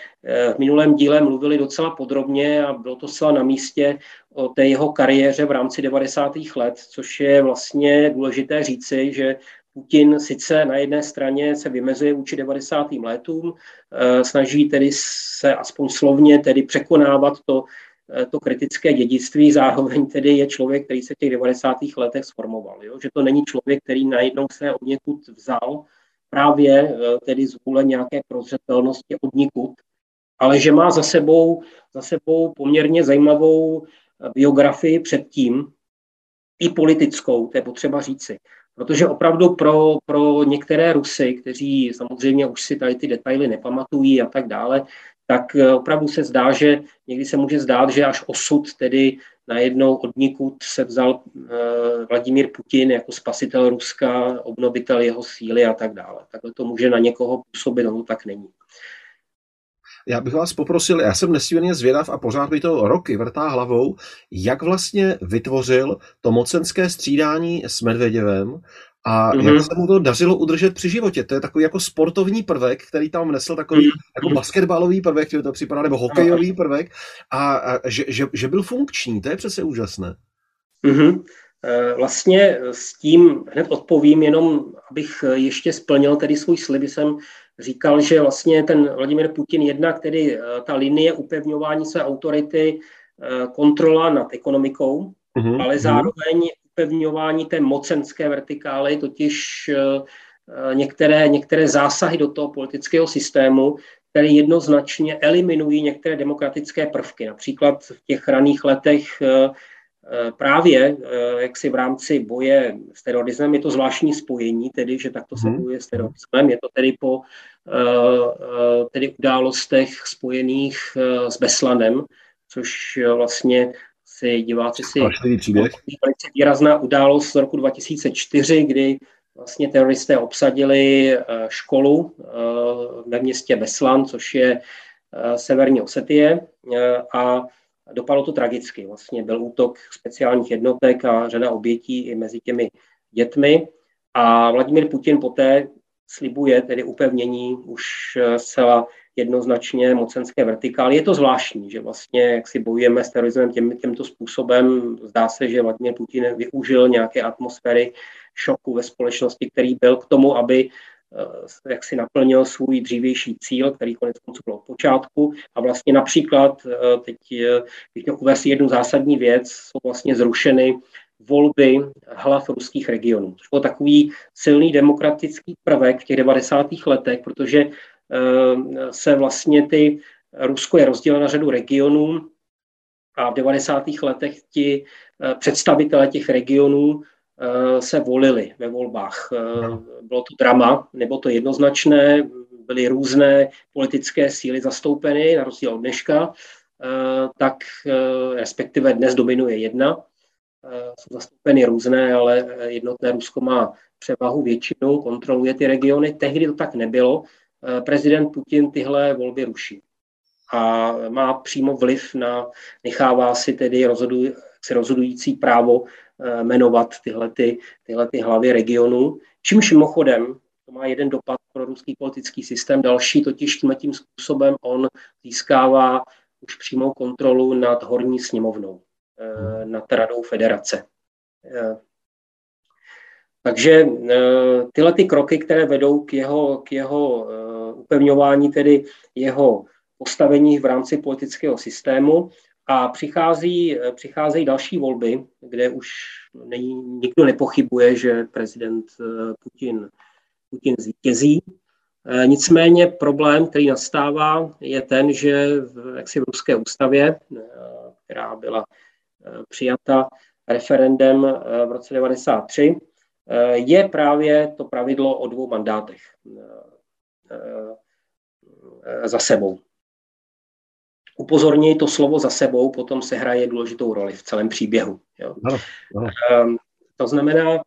v minulém díle mluvili docela podrobně a bylo to zcela na místě o té jeho kariéře v rámci 90. let, což je vlastně důležité říci, že Putin sice na jedné straně se vymezuje vůči 90. letům, eh, snaží tedy se aspoň slovně tedy překonávat to, eh, to kritické dědictví, zároveň tedy je člověk, který se v těch 90. letech sformoval. Jo? Že to není člověk, který najednou se od někud vzal, právě eh, tedy z vůle nějaké prozřetelnosti od někud, ale že má za sebou, za sebou poměrně zajímavou biografii předtím, i politickou, to je potřeba říci. Protože opravdu pro, pro některé Rusy, kteří samozřejmě už si tady ty detaily nepamatují a tak dále, tak eh, opravdu se zdá, že někdy se může zdát, že až osud tedy najednou od nikud se vzal uh, Vladimír Putin jako spasitel Ruska, obnovitel jeho síly a tak dále. Takhle to může na někoho působit, no tak není. Já bych vás poprosil, já jsem nesmírně zvědav a pořád mi to roky vrtá hlavou, jak vlastně vytvořil to mocenské střídání s Medvěděvem a mm-hmm. jak se mu to dařilo udržet při životě. To je takový jako sportovní prvek, který tam vnesl takový mm-hmm. jako basketbalový prvek, který to připadá, nebo hokejový prvek a, a že, že, že byl funkční, to je přece úžasné. Mm-hmm. Vlastně s tím hned odpovím, jenom abych ještě splnil tedy svůj slib, jsem říkal, že vlastně ten Vladimir Putin jednak tedy eh, ta linie upevňování své autority, eh, kontrola nad ekonomikou, mm-hmm. ale zároveň upevňování té mocenské vertikály, totiž eh, některé, některé zásahy do toho politického systému, které jednoznačně eliminují některé demokratické prvky. Například v těch raných letech Eh, právě eh, jak si v rámci boje s terorismem je to zvláštní spojení, tedy, že takto se mhm. bojuje s terorismem. Je to tedy po eh, tedy událostech spojených s Beslanem, což vlastně si diváci si velice výrazná událost z roku 2004, kdy vlastně teroristé obsadili školu ve městě Beslan, což je severní Osetie a Dopadlo to tragicky. Vlastně byl útok speciálních jednotek a řada obětí i mezi těmi dětmi. A Vladimír Putin poté slibuje tedy upevnění už eh, zcela jednoznačně mocenské vertikály. Je to zvláštní, že vlastně jak si bojujeme s terorismem tím, tímto způsobem. Zdá se, že Vladimír Putin využil nějaké atmosféry šoku ve společnosti, který byl k tomu, aby Eh, jak si naplnil svůj dřívější cíl, který konec konců byl od počátku. A vlastně například, eh, teď eh, bych chtěl uvést jednu zásadní věc, jsou vlastně zrušeny volby hlav ruských regionů. To byl takový silný demokratický prvek v těch 90. letech, protože se vlastně ty Rusko je rozděleno na řadu regionů a v 90. letech ti představitelé těch regionů Eh, se volili ve volbách. Eh, bylo to drama, nebo to jednoznačné, byly různé politické síly zastoupeny, na rozdíl od dneška, eh, tak respektive dnes dominuje jedna. Jsou zastoupeny různé, ale jednotné Rusko má převahu většinu, kontroluje ty regiony. Tehdy to tak nebylo. Prezident Putin tyhle volby ruší a má přímo vliv na, nechává si tedy rozhoduj, rozhodující právo Eh, jmenovat tyhle, ty, tyhle ty hlavy regionu. Čímž mimochodem to má jeden dopad pro ruský politický systém, další totiž tím tím způsobem on získává už přímou kontrolu nad horní sněmovnou, eh, nad radou federace. Eh, takže tyhle ty kroky, které vedou k jeho, k jeho upevňování, tedy jeho postavení v rámci politického systému, a přichází, přicházejí další volby, kde už není, nikdo nepochybuje, že prezident eh, Putin, Putin zvítězí. Eh, nicméně problém, který nastává, je ten, že v, jaksi v ruské ústavě, eh, která byla přijata referendem v roce 1993, je právě to pravidlo o dvou mandátech za sebou upozorněji to slovo za sebou, potom se hraje důležitou roli v celém příběhu. Jo. No, no. To znamená,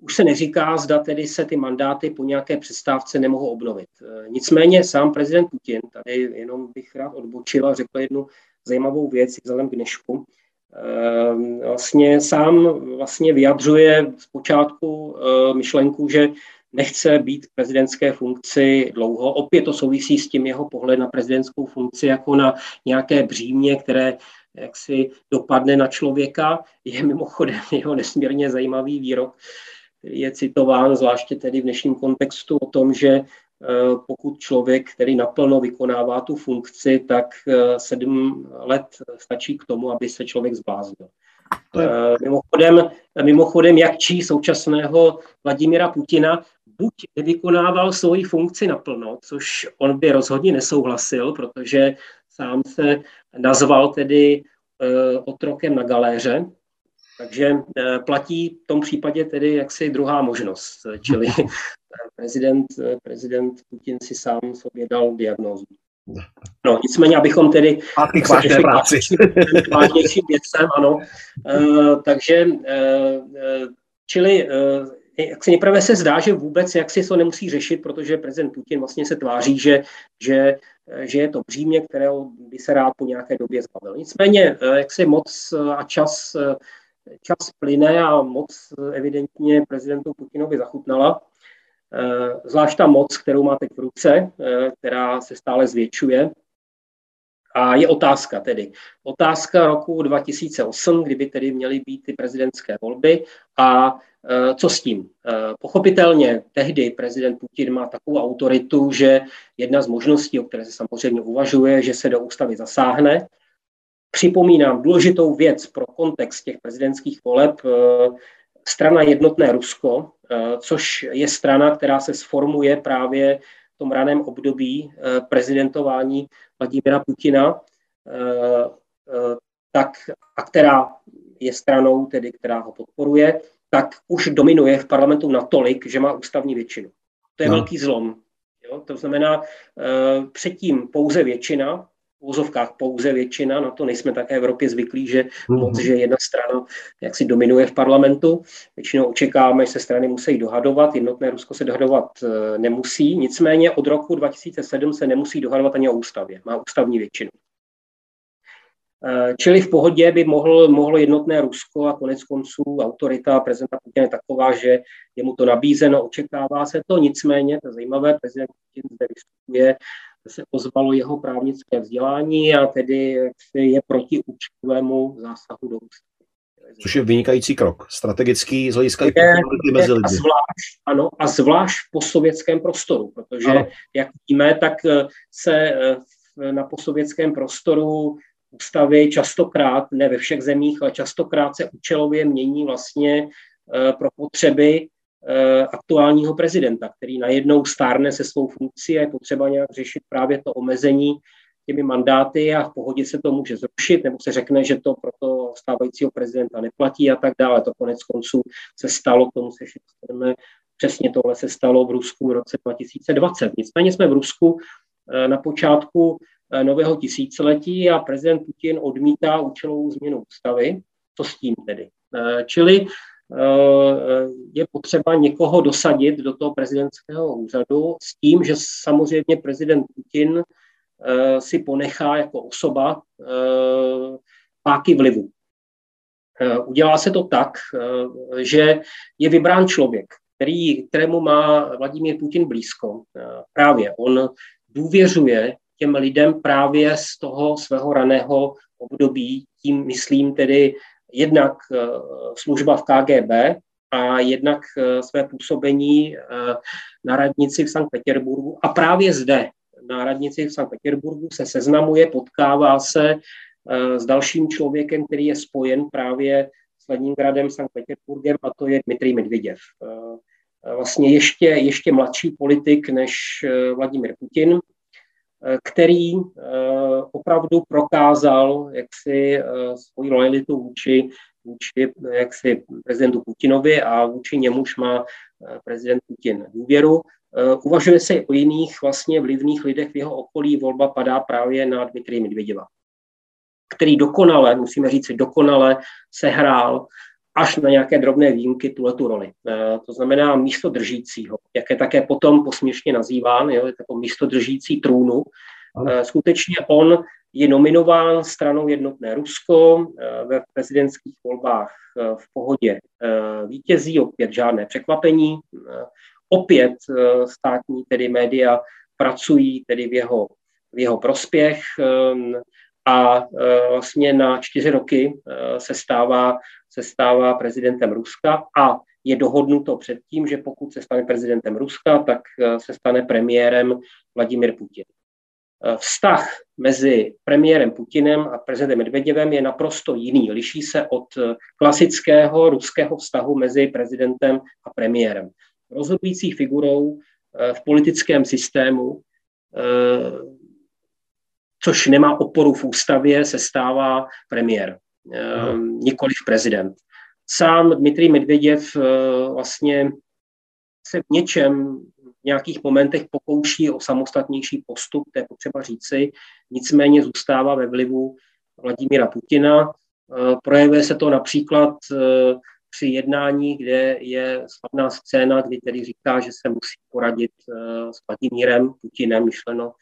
už se neříká, zda tedy se ty mandáty po nějaké přestávce nemohou obnovit. Nicméně sám prezident Putin, tady jenom bych rád odbočil a řekl jednu zajímavou věc vzhledem k dnešku, vlastně sám vlastně vyjadřuje zpočátku uh, myšlenku, že nechce být v prezidentské funkci dlouho. Opět to souvisí s tím jeho pohled na prezidentskou funkci jako na nějaké břímě, které jak si dopadne na člověka. Je mimochodem jeho nesmírně zajímavý výrok, který je citován zvláště tedy v dnešním kontextu o tom, že pokud člověk, který naplno vykonává tu funkci, tak eh, sedm let stačí k tomu, aby se člověk zbláznil. Eh, mimochodem, mimochodem, jak čí současného Vladimira Putina buď nevykonával svoji funkci naplno, což on by rozhodně nesouhlasil, protože sám se nazval tedy otrokem na galéře, takže platí v tom případě tedy jaksi druhá možnost, čili prezident, prezident Putin si sám sobě dal diagnózu. No, nicméně, abychom tedy... A k vážné práci. Vážnějším věcem, ano. Uh, takže, uh, čili uh, jak se nejprve se zdá, že vůbec jak si to nemusí řešit, protože prezident Putin vlastně se tváří, že, že, že je to břímě, kterého by se rád po nějaké době zbavil. Nicméně, jak se moc a čas, čas plyne a moc evidentně prezidentu Putinovi zachutnala, zvlášť ta moc, kterou má teď v ruce, která se stále zvětšuje, a je otázka tedy. Otázka roku 2008, kdyby tedy měly být ty prezidentské volby a e, co s tím? Pochopitelně tehdy prezident Putin má takovou autoritu, že jedna z možností, o které se samozřejmě uvažuje, že se do ústavy zasáhne. Připomínám důležitou věc pro kontext těch prezidentských voleb, strana Jednotné Rusko, což je strana, která se sformuje právě tom raném období eh, prezidentování Vladimira Putina, eh, eh, tak, a která je stranou, tedy, která ho podporuje, tak už dominuje v parlamentu natolik, že má ústavní většinu. To je no. velký zlom. Jo? To znamená, předtím pouze většina, úzovkách pouze většina, na to nejsme také v Evropě zvyklí, že mhm. moc, že jedna strana jak si dominuje v parlamentu. Většinou očekáváme, že se strany musí dohadovat, jednotné Rusko se dohadovat e, nemusí, nicméně od roku 2007 se nemusí dohadovat ani o ústavě, má ústavní většinu. E, čili v pohodě by mohl, mohlo jednotné Rusko a konec konců autorita prezidenta Putina je taková, že je mu to nabízeno, očekává se to, nicméně, to je zajímavé, prezident Putin zde vystupuje se ozvalo jeho právnické vzdělání a tedy je proti účelovému zásahu do ústavy. Což je vynikající krok, strategický z hlediska je, mezi lidmi. A zvlášť, ano, a zvlášť v postsovětském prostoru, protože, ano. jak víme, tak eh, se eh, na postsovětském prostoru ústavy častokrát, ne ve všech zemích, ale častokrát se účelově mění vlastně eh, pro potřeby aktuálního prezidenta, který najednou stárne se svou funkcí a je potřeba nějak řešit právě to omezení těmi mandáty a v pohodě se to může zrušit, nebo se řekne, že to pro toho stávajícího prezidenta neplatí a tak dále. To konec konců se stalo, k tomu se dostaneme. Přesně tohle se stalo v Rusku v roce 2020. Nicméně jsme v Rusku eh, na počátku eh, nového tisíciletí a prezident Putin odmítá účelovou změnu ústavy. Co s tím tedy? Čili Eh, je potřeba někoho dosadit do toho prezidentského úřadu s tím, že samozřejmě prezident Putin eh, si ponechá jako osoba eh, páky vlivu. Udělá se to tak, že je vybrán člověk, který, kterému má Vladimír Putin blízko. Právě on důvěřuje těm lidem právě z toho svého raného období, tím myslím tedy jednak eh, služba v KGB a jednak eh, své působení eh, na radnici v Sankt Petěrburgu. A právě zde, na radnici v Sankt Petěrburgu, se seznamuje, potkává se s dalším člověkem, který je spojen právě s Leningradem, Sankt Petěrburgem, a to je Dmitrij Medvěděv. Vlastně ještě, ještě mladší politik než Vladimir Putin, který eh, opravdu prokázal jaksi eh, svoji lojalitu vůči, vůči jaksi prezidentu Putinovi a vůči němuž má eh, prezident Putin důvěru. Uvažuje se o jiných vlastně vlivných lidech v jeho okolí. Volba padá právě na Dmitrij Medvěděva, který dokonale, musíme říct, dokonale sehrál až na nějaké drobné výjimky tuhle tu roli. E, to znamená místo držícího, jak je také potom posměšně nazýván, jo, je to místo držící trůnu. E, skutečně on je nominován stranou Jednotné Rusko e, ve prezidentských volbách v pohodě vítězí, opět žádné překvapení. opět státní tedy média pracují tedy v jeho, v jeho prospěch a vlastně na čtyři roky se stává, se stává prezidentem Ruska a je dohodnuto předtím, že pokud se stane prezidentem Ruska, tak se stane premiérem Vladimir Putin. Vztah mezi premiérem Putinem a prezidentem Medvedevem je naprosto jiný. Liší se od klasického ruského vztahu mezi prezidentem a premiérem. Rozhodující figurou v politickém systému, což nemá oporu v ústavě, se stává premiér, no. nikoliv prezident. Sám Dmitrij Medveděv vlastně se v něčem v nějakých momentech pokouší o samostatnější postup, to je potřeba říci, nicméně zůstává ve vlivu Vladimíra Putina. Eh, projevuje se to například eh, při jednání, kde je slavná scéna, kdy tedy říká, že se musí poradit eh, s Vladimírem Putinem, myšleno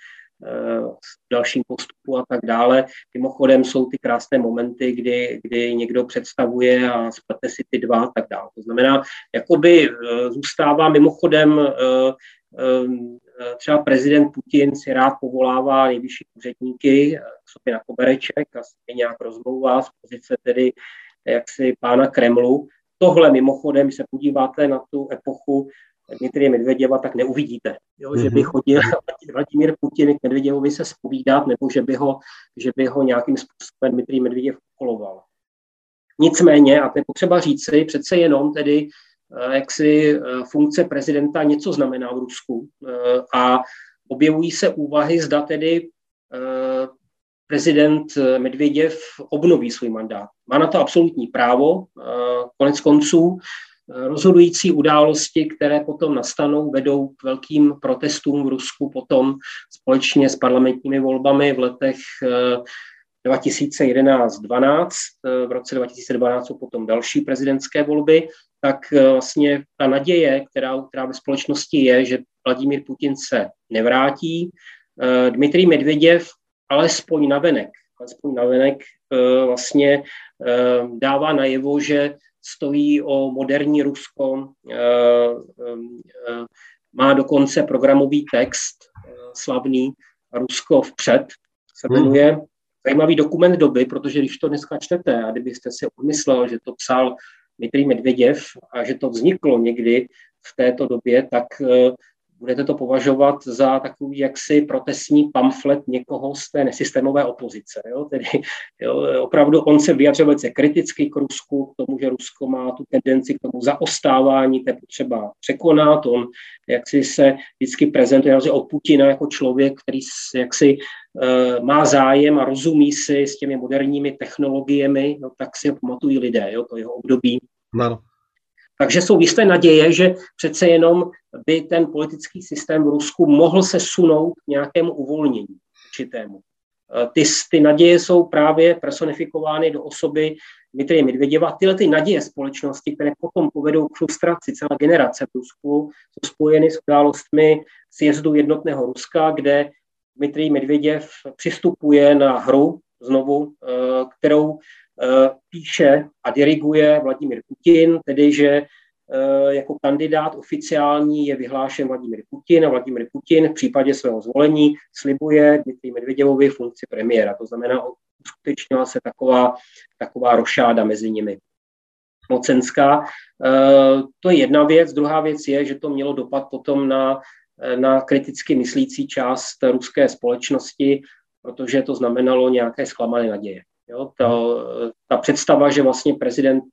s dalším postupu a tak dále. Mimochodem jsou ty krásné momenty, kdy, kdy někdo představuje a splete si ty dva a tak dále. To znamená, jakoby zůstává mimochodem třeba prezident Putin si rád povolává nejvyšší úředníky k sobě na kobereček a se nějak rozmlouvá z pozice tedy jaksi pána Kremlu. Tohle mimochodem, když se podíváte na tu epochu Dmitrije Medvěděva, tak neuvidíte, jo, že by mhm. chodil Vladimír Putin k Medvěděvovi se spovídat, nebo že by ho, že by ho nějakým způsobem Dmitrij Medvěděv ukoloval. Nicméně, a to je potřeba říci, přece jenom tedy Eh, jak si eh, funkce prezidenta něco znamená v Rusku eh, a objevují se úvahy, zda tedy prezident Medvěděv obnoví svůj mandát. Má na to absolutní právo. Konec konců rozhodující události, které potom nastanou, vedou k velkým protestům v Rusku potom společně s parlamentními volbami v letech 2011-12. V roce 2012 jsou potom další prezidentské volby tak eh, vlastně ta naděje, která, která ve společnosti je, že Vladimír Putin se nevrátí, eh, Dmitrij Medvěděv alespoň navenek, alespoň navenek eh, vlastně dává najevo, že stojí o moderní Rusko, má dokonce programový text slavný Rusko vpřed, se hmm. jmenuje hmm. zajímavý dokument doby, protože když to dneska čtete a kdybyste si umyslel, že to psal Dmitrij Medvěděv a že to vzniklo někdy v této době, tak eh, budete to považovat za takový jaksi protestní pamflet někoho z té nesystémové opozice. Jo? Tedy jo, opravdu on se vyjadřuje velice kriticky k Rusku, k tomu, že Rusko má tu tendenci k tomu zaostávání, to je potřeba překonat. On jaksi se vždycky prezentuje o Putina jako člověk, který jaksi uh, má zájem a rozumí si s těmi moderními technologiemi, no, tak si ho pamatují lidé, jo, to jeho období. Ano. Takže jsou jisté naděje, že přece jenom by ten politický systém v Rusku mohl se sunout k nějakému uvolnění určitému. Eh, ty, ty naděje jsou právě personifikovány do osoby Dmitrije Medvěděva. Tyhle ty naděje společnosti, které potom povedou k frustraci celé generace v Rusku, jsou spojeny s událostmi sjezdu jednotného Ruska, kde Dmitrij Medvěděv přistupuje na hru znovu, eh, kterou Eh, píše a diriguje Vladimír Putin, tedy že eh, jako kandidát oficiální je vyhlášen Vladimír Putin a Vladimír Putin v případě svého zvolení slibuje Dmitrij Medvěděvovi funkci premiéra. To znamená, uskutečnila se taková, taková rošáda mezi nimi mocenská. To je jedna věc. Druhá věc je, že to mělo dopad potom na, na kriticky myslící část ruské společnosti, protože to znamenalo nějaké zklamané naděje. Jo, ta, ta představa, že vlastně prezident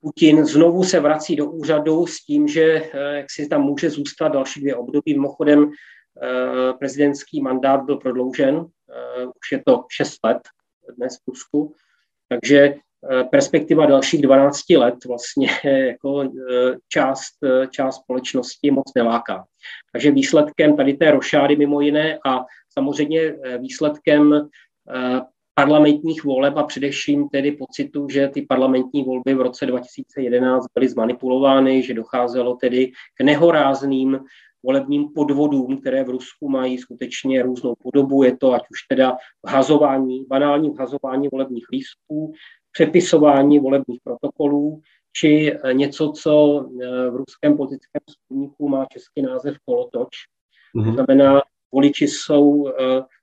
Putin znovu se vrací do úřadu s tím, že eh, jak si tam může zůstat další dvě období. Mimochodem, eh, prezidentský mandát byl prodloužen, eh, už je to 6 let dnes v Rusku, takže perspektiva dalších 12 let vlastně jako část, část společnosti moc neláká. Takže výsledkem tady té rošády mimo jiné a samozřejmě výsledkem parlamentních voleb a především tedy pocitu, že ty parlamentní volby v roce 2011 byly zmanipulovány, že docházelo tedy k nehorázným volebním podvodům, které v Rusku mají skutečně různou podobu. Je to ať už teda vhazování, banální vhazování volebních lístků, přepisování volebních protokolů, či něco, co v ruském politickém slovníku má český název kolotoč. Mm-hmm. To znamená, voliči jsou,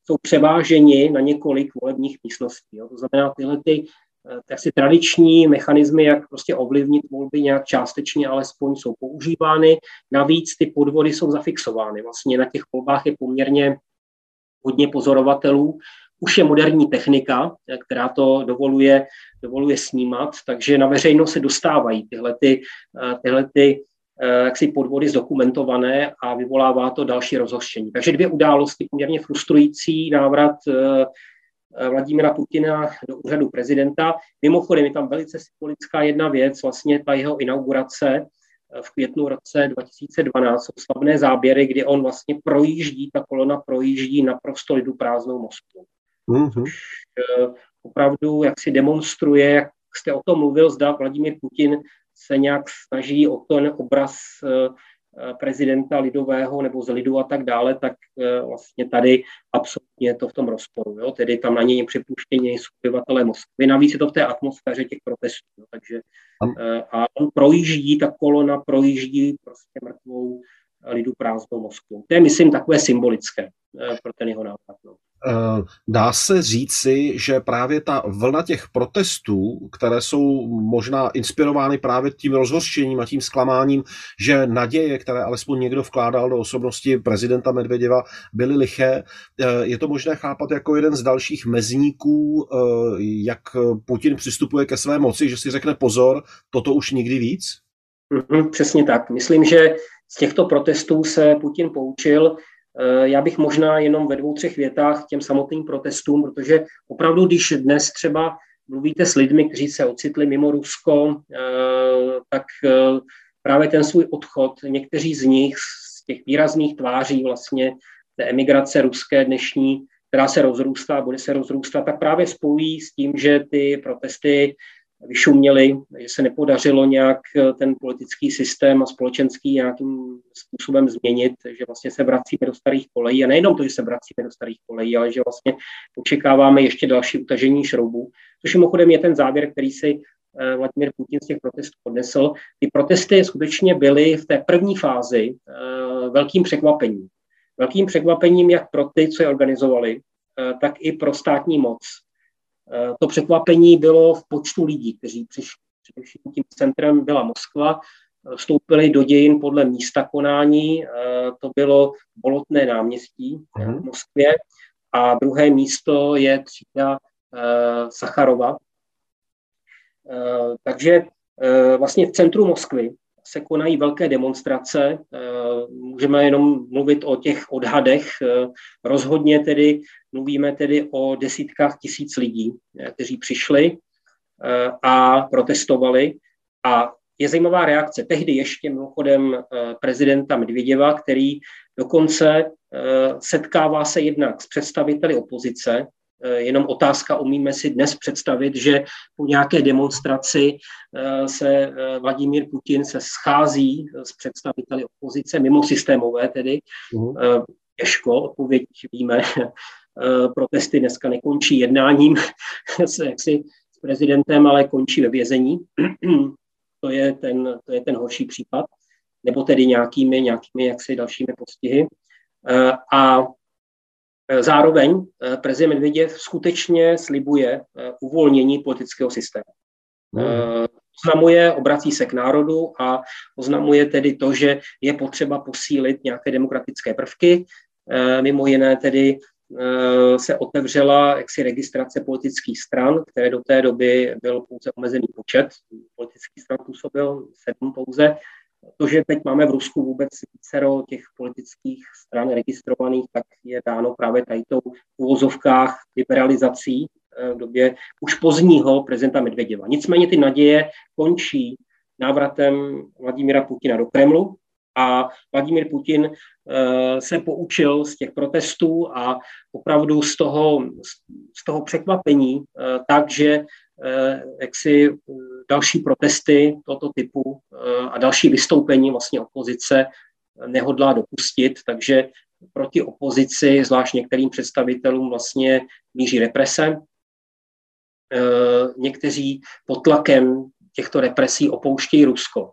jsou převáženi na několik volebních místností. Jo. To znamená, tyhle ty asi tradiční mechanismy, jak prostě ovlivnit volby nějak částečně, alespoň jsou používány. Navíc ty podvody jsou zafixovány. Vlastně na těch volbách je poměrně hodně pozorovatelů. Už je moderní technika, která to dovoluje, dovoluje snímat, takže na veřejnost se dostávají tyhle, ty, tyhle ty, jaksi podvody zdokumentované a vyvolává to další rozhořčení. Takže dvě události, poměrně frustrující návrat Eh, Vladimira Putina do úřadu prezidenta. Mimochodem je tam velice symbolická jedna věc, vlastně ta jeho inaugurace eh, v květnu roce 2012 jsou slavné záběry, kdy on vlastně projíždí, ta kolona projíždí naprosto lidu prázdnou Moskvu. Mm-hmm. opravdu jak si demonstruje, jak jste o tom mluvil, zda Vladimír Putin se nějak snaží o ten obraz Eh, prezidenta lidového nebo z lidu a tak dále, tak eh, vlastně tady absolutně je to v tom rozporu. Jo? Tedy tam na něj připuštění jsou obyvatelé Moskvy. Navíc je to v té atmosféře těch protestů. Jo? Takže eh, a on projíždí, ta kolona projíždí prostě mrtvou lidu prázdnou Moskvu. To je, myslím, takové symbolické pro ten jeho nápad. No. Eh, dá se říci, že právě ta vlna těch protestů, které jsou možná inspirovány právě tím rozhořčením a tím zklamáním, že naděje, které alespoň někdo vkládal do osobnosti prezidenta Medvěděva, byly liché, eh, je to možné chápat jako jeden z dalších mezníků, eh, jak Putin přistupuje ke své moci, že si řekne pozor, toto už nikdy víc? Mm-hmm, přesně tak. Myslím, že z těchto protestů se Putin poučil já bych možná jenom ve dvou, třech větách těm samotným protestům, protože opravdu, když dnes třeba mluvíte s lidmi, kteří se ocitli mimo Rusko, eh, tak eh, právě ten svůj odchod, někteří z nich z těch výrazných tváří vlastně té emigrace ruské dnešní, která se rozrůstá, bude se rozrůstat, tak právě spojují s tím, že ty protesty vyšuměli, že se nepodařilo nějak eh, ten politický systém a společenský nějakým způsobem změnit, že vlastně se vracíme do starých kolejí a nejenom to, že se vracíme do starých kolejí, ale že vlastně očekáváme ještě další utažení šroubů, což mimochodem je ten závěr, který si eh, Vladimír Putin z těch protestů odnesl. Ty protesty skutečně byly v té první fázi eh, velkým překvapením. Velkým překvapením jak pro ty, co je organizovali, tak i pro státní moc to překvapení bylo v počtu lidí, kteří přišli. Především tím centrem byla Moskva, eh, vstoupili do dějin podle místa konání, eh, to bylo Bolotné náměstí v Moskvě a druhé místo je třída Sacharova. Takže vlastně v centru Moskvy se konají velké demonstrace. Můžeme jenom mluvit o těch odhadech. Rozhodně tedy mluvíme tedy o desítkách tisíc lidí, kteří přišli a protestovali. A je zajímavá reakce. Tehdy ještě mimochodem prezidenta Medvěděva, který dokonce setkává se jednak s představiteli opozice, Eh, jenom otázka, umíme si dnes představit, že po nějaké demonstraci eh, se eh, Vladimír Putin se schází s představiteli opozice, mimo systémové tedy. Uh-huh. Těžko, odpověď víme. Protesty dneska nekončí jednáním s, jaksi, s prezidentem, ale končí ve vězení. to, je ten, to je ten horší případ. Nebo tedy nějakými, nějakými jaksi dalšími postihy. A Eh, zároveň eh, prezident Medvěděv skutečně slibuje eh, uvolnění politického systému. Hmm. Oznamuje, obrací se k národu a oznamuje tedy to, že je potřeba posílit nějaké demokratické prvky. Mimo jiné tedy se otevřela jaksi registrace politických stran, které do té doby byl pouze omezený počet. Politických stran působil sedm pouze to, že teď máme v Rusku vůbec vícero těch politických stran registrovaných, tak je dáno právě tady v uvozovkách liberalizací eh, v době už pozdního prezidenta Medvěděva. Nicméně ty naděje končí návratem Vladimíra Putina do Kremlu a Vladimír Putin eh, se poučil z těch protestů a opravdu z toho, z toho překvapení, eh, takže jaksi další protesty tohoto typu eh, a další vystoupení vlastně opozice nehodlá dopustit, takže proti opozici, zvlášť některým představitelům vlastně míří represe. Eh, někteří pod tlakem těchto represí opouštějí Rusko.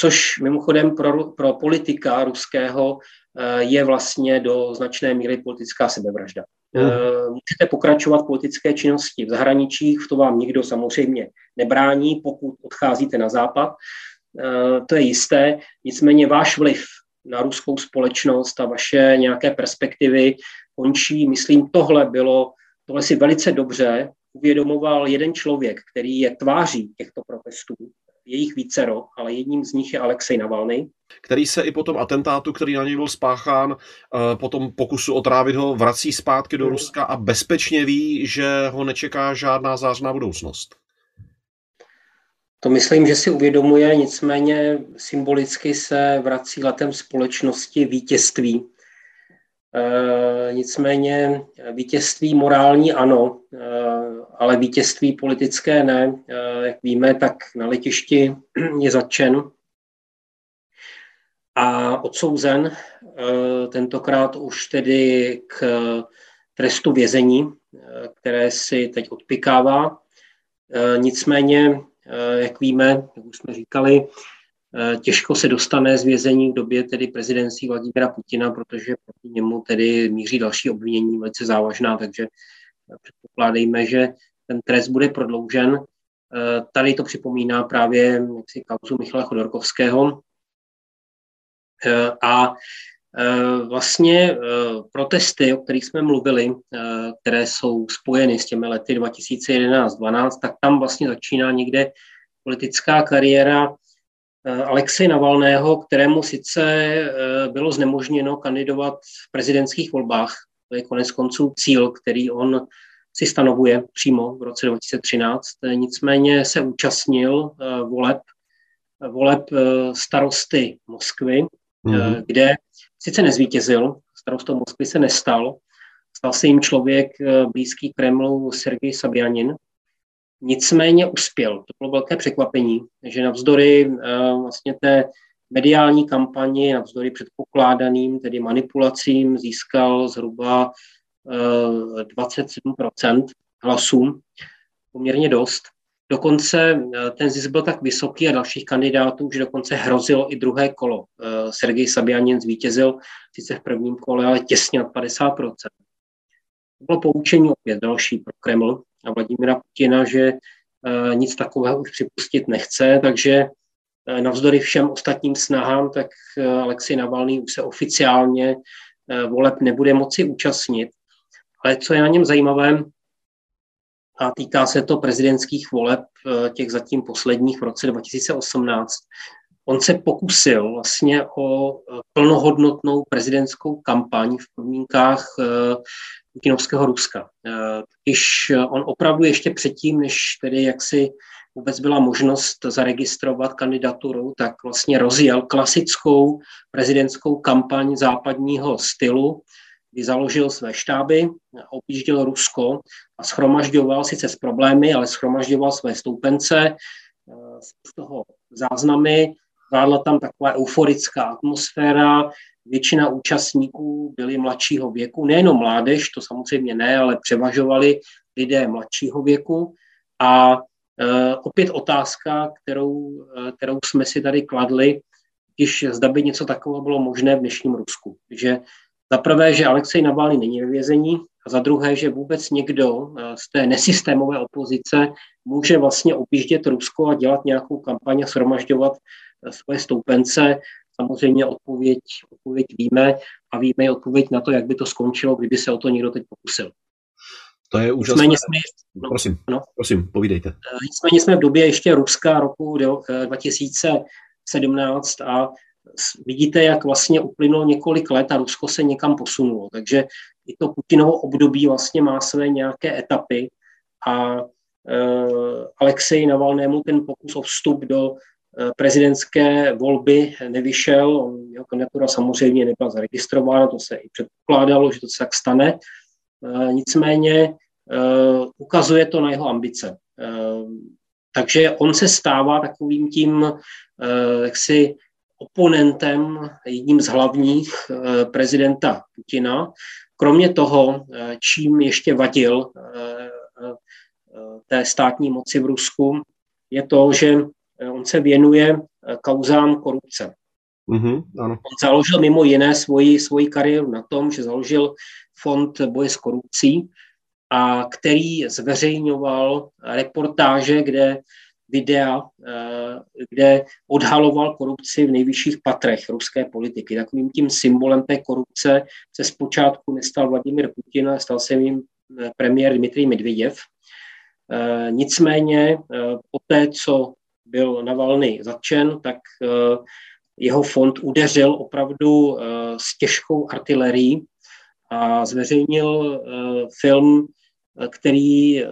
Což mimochodem pro, pro politika ruského je vlastně do značné míry politická sebevražda. Hmm. Můžete pokračovat v politické činnosti v zahraničí, v to vám nikdo samozřejmě nebrání, pokud odcházíte na západ, to je jisté. Nicméně váš vliv na ruskou společnost a vaše nějaké perspektivy končí. Myslím, tohle bylo, tohle si velice dobře uvědomoval jeden člověk, který je tváří těchto protestů, jejich vícero, ale jedním z nich je Alexej Navalny. Který se i po tom atentátu, který na něj byl spáchán, eh, po tom pokusu otrávit ho, vrací zpátky do Ruska a bezpečně ví, že ho nečeká žádná zářná budoucnost. To myslím, že si uvědomuje, nicméně symbolicky se vrací letem společnosti vítězství. E, nicméně vítězství morální ano, e, ale vítězství politické ne. E, jak víme, tak na letišti je zatčen a odsouzen e, tentokrát už tedy k trestu vězení, e, které si teď odpikává. Nicméně Eh, jak víme, jak už jsme říkali, eh, těžko se dostane z vězení v době tedy prezidencí Vladimira Putina, protože proti němu tedy míří další obvinění velice závažná, takže předpokládejme, že ten trest bude prodloužen. Eh, tady to připomíná právě jaksi kauzu Michala Chodorkovského. A Eh, vlastně eh, protesty, o kterých jsme mluvili, eh, které jsou spojeny s těmi lety 2011-12, tak tam vlastně začíná někde politická kariéra Alexej Navalného, kterému sice bylo znemožněno kandidovat v prezidentských volbách. To je konec konců cíl, který on si stanovuje přímo v roce 2013. Nicméně se účastnil voleb, voleb starosty Moskvy, mm-hmm. kde sice nezvítězil, starostou Moskvy se nestal, stal se jim člověk eh, blízký Kremlu Sergej Sabjanin, nicméně uspěl. To bylo velké překvapení, že navzdory vlastně té mediální kampani, navzdory předpokládaným, tedy manipulacím, získal zhruba 27% hlasů, poměrně dost. Dokonce eh, ten zisk byl tak vysoký a dalších kandidátů, že dokonce hrozilo i druhé kolo. Eh, Sergej Sabianin zvítězil sice v prvním kole, ale těsně nad 50%. To bylo poučení opět další pro Kreml a Vladimira Putina, že eh, nic takového už připustit nechce, takže navzdory všem ostatním snahám, tak Alexej Navalný už se oficiálně voleb nebude moci účastnit. Ale co je na něm zajímavé, a týká se to prezidentských voleb, eh, těch zatím posledních v roce 2018. On se pokusil vlastně o eh, plnohodnotnou prezidentskou kampaň v podmínkách eh, Putinovského Ruska. Když on opravdu ještě předtím, než tedy jaksi vůbec byla možnost zaregistrovat kandidaturu, tak vlastně rozjel klasickou prezidentskou kampaň západního stylu, kdy založil své štáby, objížděl Rusko a schromažďoval sice s problémy, ale schromažďoval své stoupence, eh, z toho záznamy, vládla tam taková euforická atmosféra, většina účastníků byli mladšího věku, nejenom mládež, to samozřejmě ne, ale převažovali lidé mladšího věku. A e, opět otázka, kterou, e, kterou jsme si tady kladli, když zda by něco takového bylo možné v dnešním Rusku. Že za prvé, že Alexej Navalny není ve vězení a za druhé, že vůbec někdo eh, z té nesystémové opozice může vlastně objíždět Rusko a dělat nějakou kampaň a shromažďovat eh, svoje stoupence. Samozřejmě odpověď, odpověď víme a víme i odpověď na to, jak by to skončilo, kdyby se o to někdo teď pokusil. To je úžasné. Nicméně jsme, no, prosím, no, prosím, povídejte. Eh, nicméně jsme v době ještě Ruska roku 2017 a vidíte, jak vlastně uplynulo několik let a Rusko se někam posunulo. Takže i to Putinovo období vlastně má své nějaké etapy a e, Alexej Navalnému ten pokus o vstup do e, prezidentské volby nevyšel. Jeho kandidatura samozřejmě nebyla zaregistrována, to se i předpokládalo, že to se tak stane. E, nicméně ukazuje to na jeho ambice. Takže on se stává takovým tím, e, jaksi oponentem, jedním z hlavních eh, prezidenta Putina. Kromě toho, eh, čím ještě vadil eh, té státní moci v Rusku, je to, že on se věnuje kauzám korupce. Mm-hmm, ano. On založil mimo jiné svoji, svoji kariéru na tom, že založil fond boje s korupcí, a který zveřejňoval reportáže, kde videa, eh, kde odhaloval korupci v nejvyšších patrech ruské politiky. Takovým tím symbolem té korupce se zpočátku nestal Vladimir Putin, ale stal se jim eh, premiér Dmitrij Medvěděv. Eh, nicméně po té, co byl Navalny zatčen, tak jeho fond udeřil opravdu s těžkou artilerií a zveřejnil film, který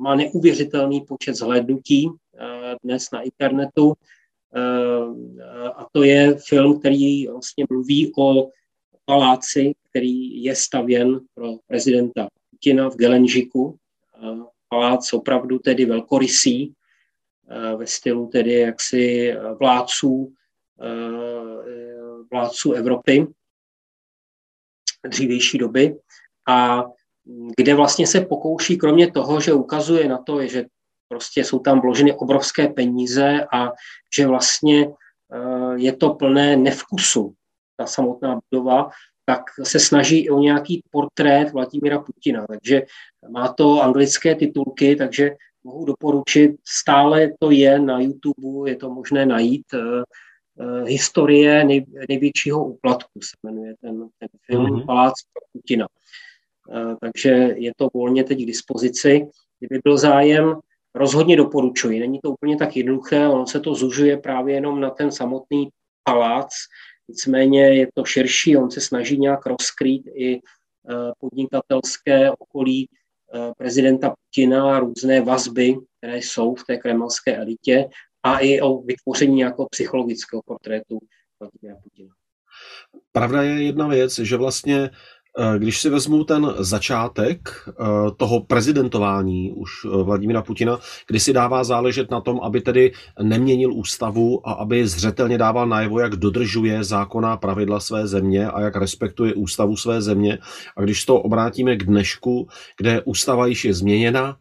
má neuvěřitelný počet zhlédnutí dnes na internetu. A to je film, který vlastně mluví o paláci, který je stavěn pro prezidenta Putina v Gelenžiku. Palác opravdu tedy velkorysý, ve stylu tedy jaksi vládců, vládců Evropy dřívější doby a kde vlastně se pokouší, kromě toho, že ukazuje na to, že prostě jsou tam vloženy obrovské peníze a že vlastně eh, je to plné nevkusu, ta samotná budova, tak se snaží i o nějaký portrét Vladimíra Putina. Takže má to anglické titulky, takže mohu doporučit, stále to je na YouTube, je to možné najít. Uh, historie nej, největšího úplatku se jmenuje ten, ten film mm-hmm. Palác Putina. Uh, takže je to volně teď k dispozici. Kdyby byl zájem, rozhodně doporučuji. Není to úplně tak jednoduché, ono se to zužuje právě jenom na ten samotný palác, nicméně je to širší, on se snaží nějak rozkrýt i podnikatelské okolí prezidenta Putina, různé vazby, které jsou v té kremelské elitě a i o vytvoření nějakého psychologického portrétu Vladimira Putina. Pravda je jedna věc, že vlastně eh, když si vezmu ten začátek eh, toho prezidentování už eh, Vladimíra Putina, kdy si dává záležet na tom, aby tedy neměnil ústavu a aby zřetelně dával najevo, jak dodržuje zákona pravidla své země a jak respektuje ústavu své země. A když to obrátíme k dnešku, kde ústava již je změněna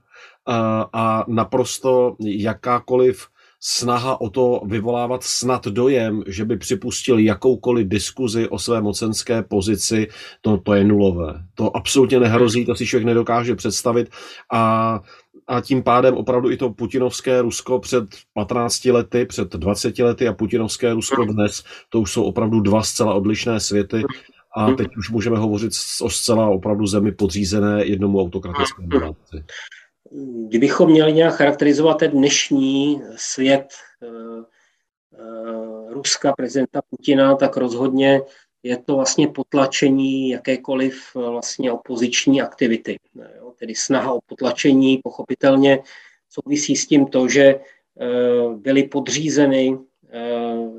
a naprosto jakákoliv snaha o to vyvolávat snad dojem, že by připustil jakoukoliv diskuzi o své mocenské pozici, to, to je nulové. To absolutně nehrozí, to si člověk nedokáže představit a a tím pádem opravdu i to putinovské Rusko před 15 lety, před 20 lety a putinovské Rusko dnes, to už jsou opravdu dva zcela odlišné světy a teď už můžeme hovořit o zcela opravdu zemi podřízené jednomu autokratickému vládci. Kdybychom měli nějak charakterizovat ten dnešní svět uh, uh, Ruska, prezidenta Putina, tak rozhodně je to vlastně potlačení jakékoliv eh, vlastně opoziční aktivity. Jo, tedy snaha o potlačení pochopitelně souvisí s tím to, že byly podřízeny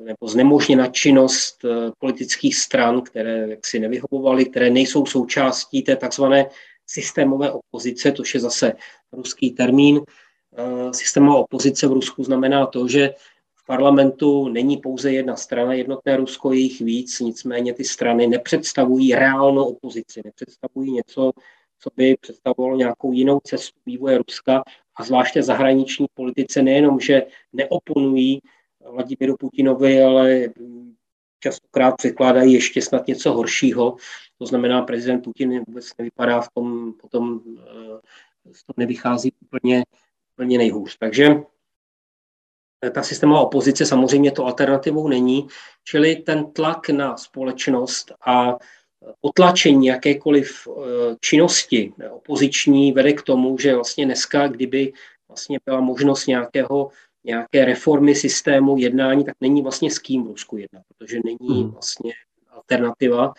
nebo znemožněna činnost politických stran, které jaksi nevyhovovaly, které nejsou součástí té takzvané systémové opozice, což je zase ruský termín. Eh, systémová opozice v Rusku znamená to, že v parlamentu není pouze jedna strana, jednotné Rusko je jich víc, nicméně ty strany nepředstavují reálnou opozici, nepředstavují něco, co by představovalo nějakou jinou cestu vývoje Ruska a zvláště zahraniční politice nejenom, že neoponují Vladimíru Putinovi, ale častokrát překládají ještě snad něco horšího. To znamená, prezident Putin vůbec nevypadá v tom, potom eh, z toho nevychází úplně, úplně nejhůř. Takže eh, ta systémová opozice samozřejmě to alternativou není, čili ten tlak na společnost a potlačení jakékoliv eh, činnosti opoziční vede k tomu, že vlastně dneska, kdyby vlastně byla možnost nějakého nějaké reformy systému jednání, tak není vlastně s kým v Rusku jednat, protože není hmm. vlastně alternativa.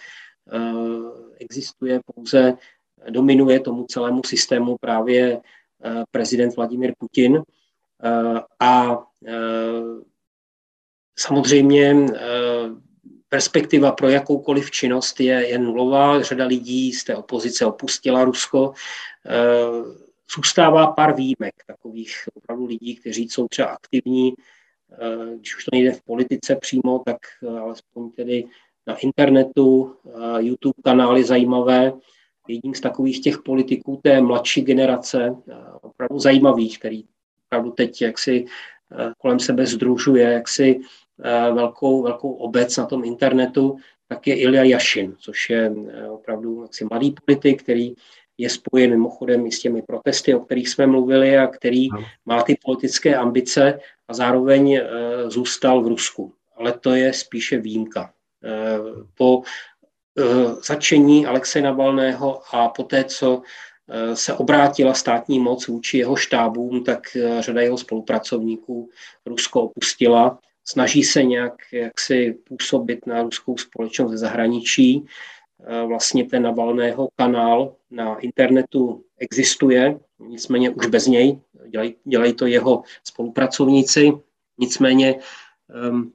Eh, existuje pouze, dominuje tomu celému systému právě eh, prezident Vladimír Putin eh, a samozřejmě perspektiva pro jakoukoliv činnost je, je nulová. Řada lidí z té opozice opustila Rusko. Zůstává pár výjimek, takových opravdu lidí, kteří jsou třeba aktivní, eh, když už to nejde v politice přímo, tak eh, alespoň tedy na internetu, eh, YouTube kanály zajímavé. Jedním z takových těch politiků té mladší generace, opravdu zajímavých, který opravdu teď jaksi kolem sebe združuje jaksi velkou, velkou obec na tom internetu, tak je Ilja Jašin, což je opravdu jaksi mladý politik, který je spojen mimochodem i s těmi protesty, o kterých jsme mluvili a který má ty politické ambice a zároveň zůstal v Rusku. Ale to je spíše výjimka. Po začení Alexeje Navalného a poté, co Eh, se obrátila státní moc vůči jeho štábům, tak eh, řada jeho spolupracovníků Rusko opustila. Snaží se nějak jaksi působit na ruskou společnost ze zahraničí. Eh, vlastně ten Navalného kanál na internetu existuje, nicméně už bez něj, dělají, dělají to jeho spolupracovníci, nicméně um,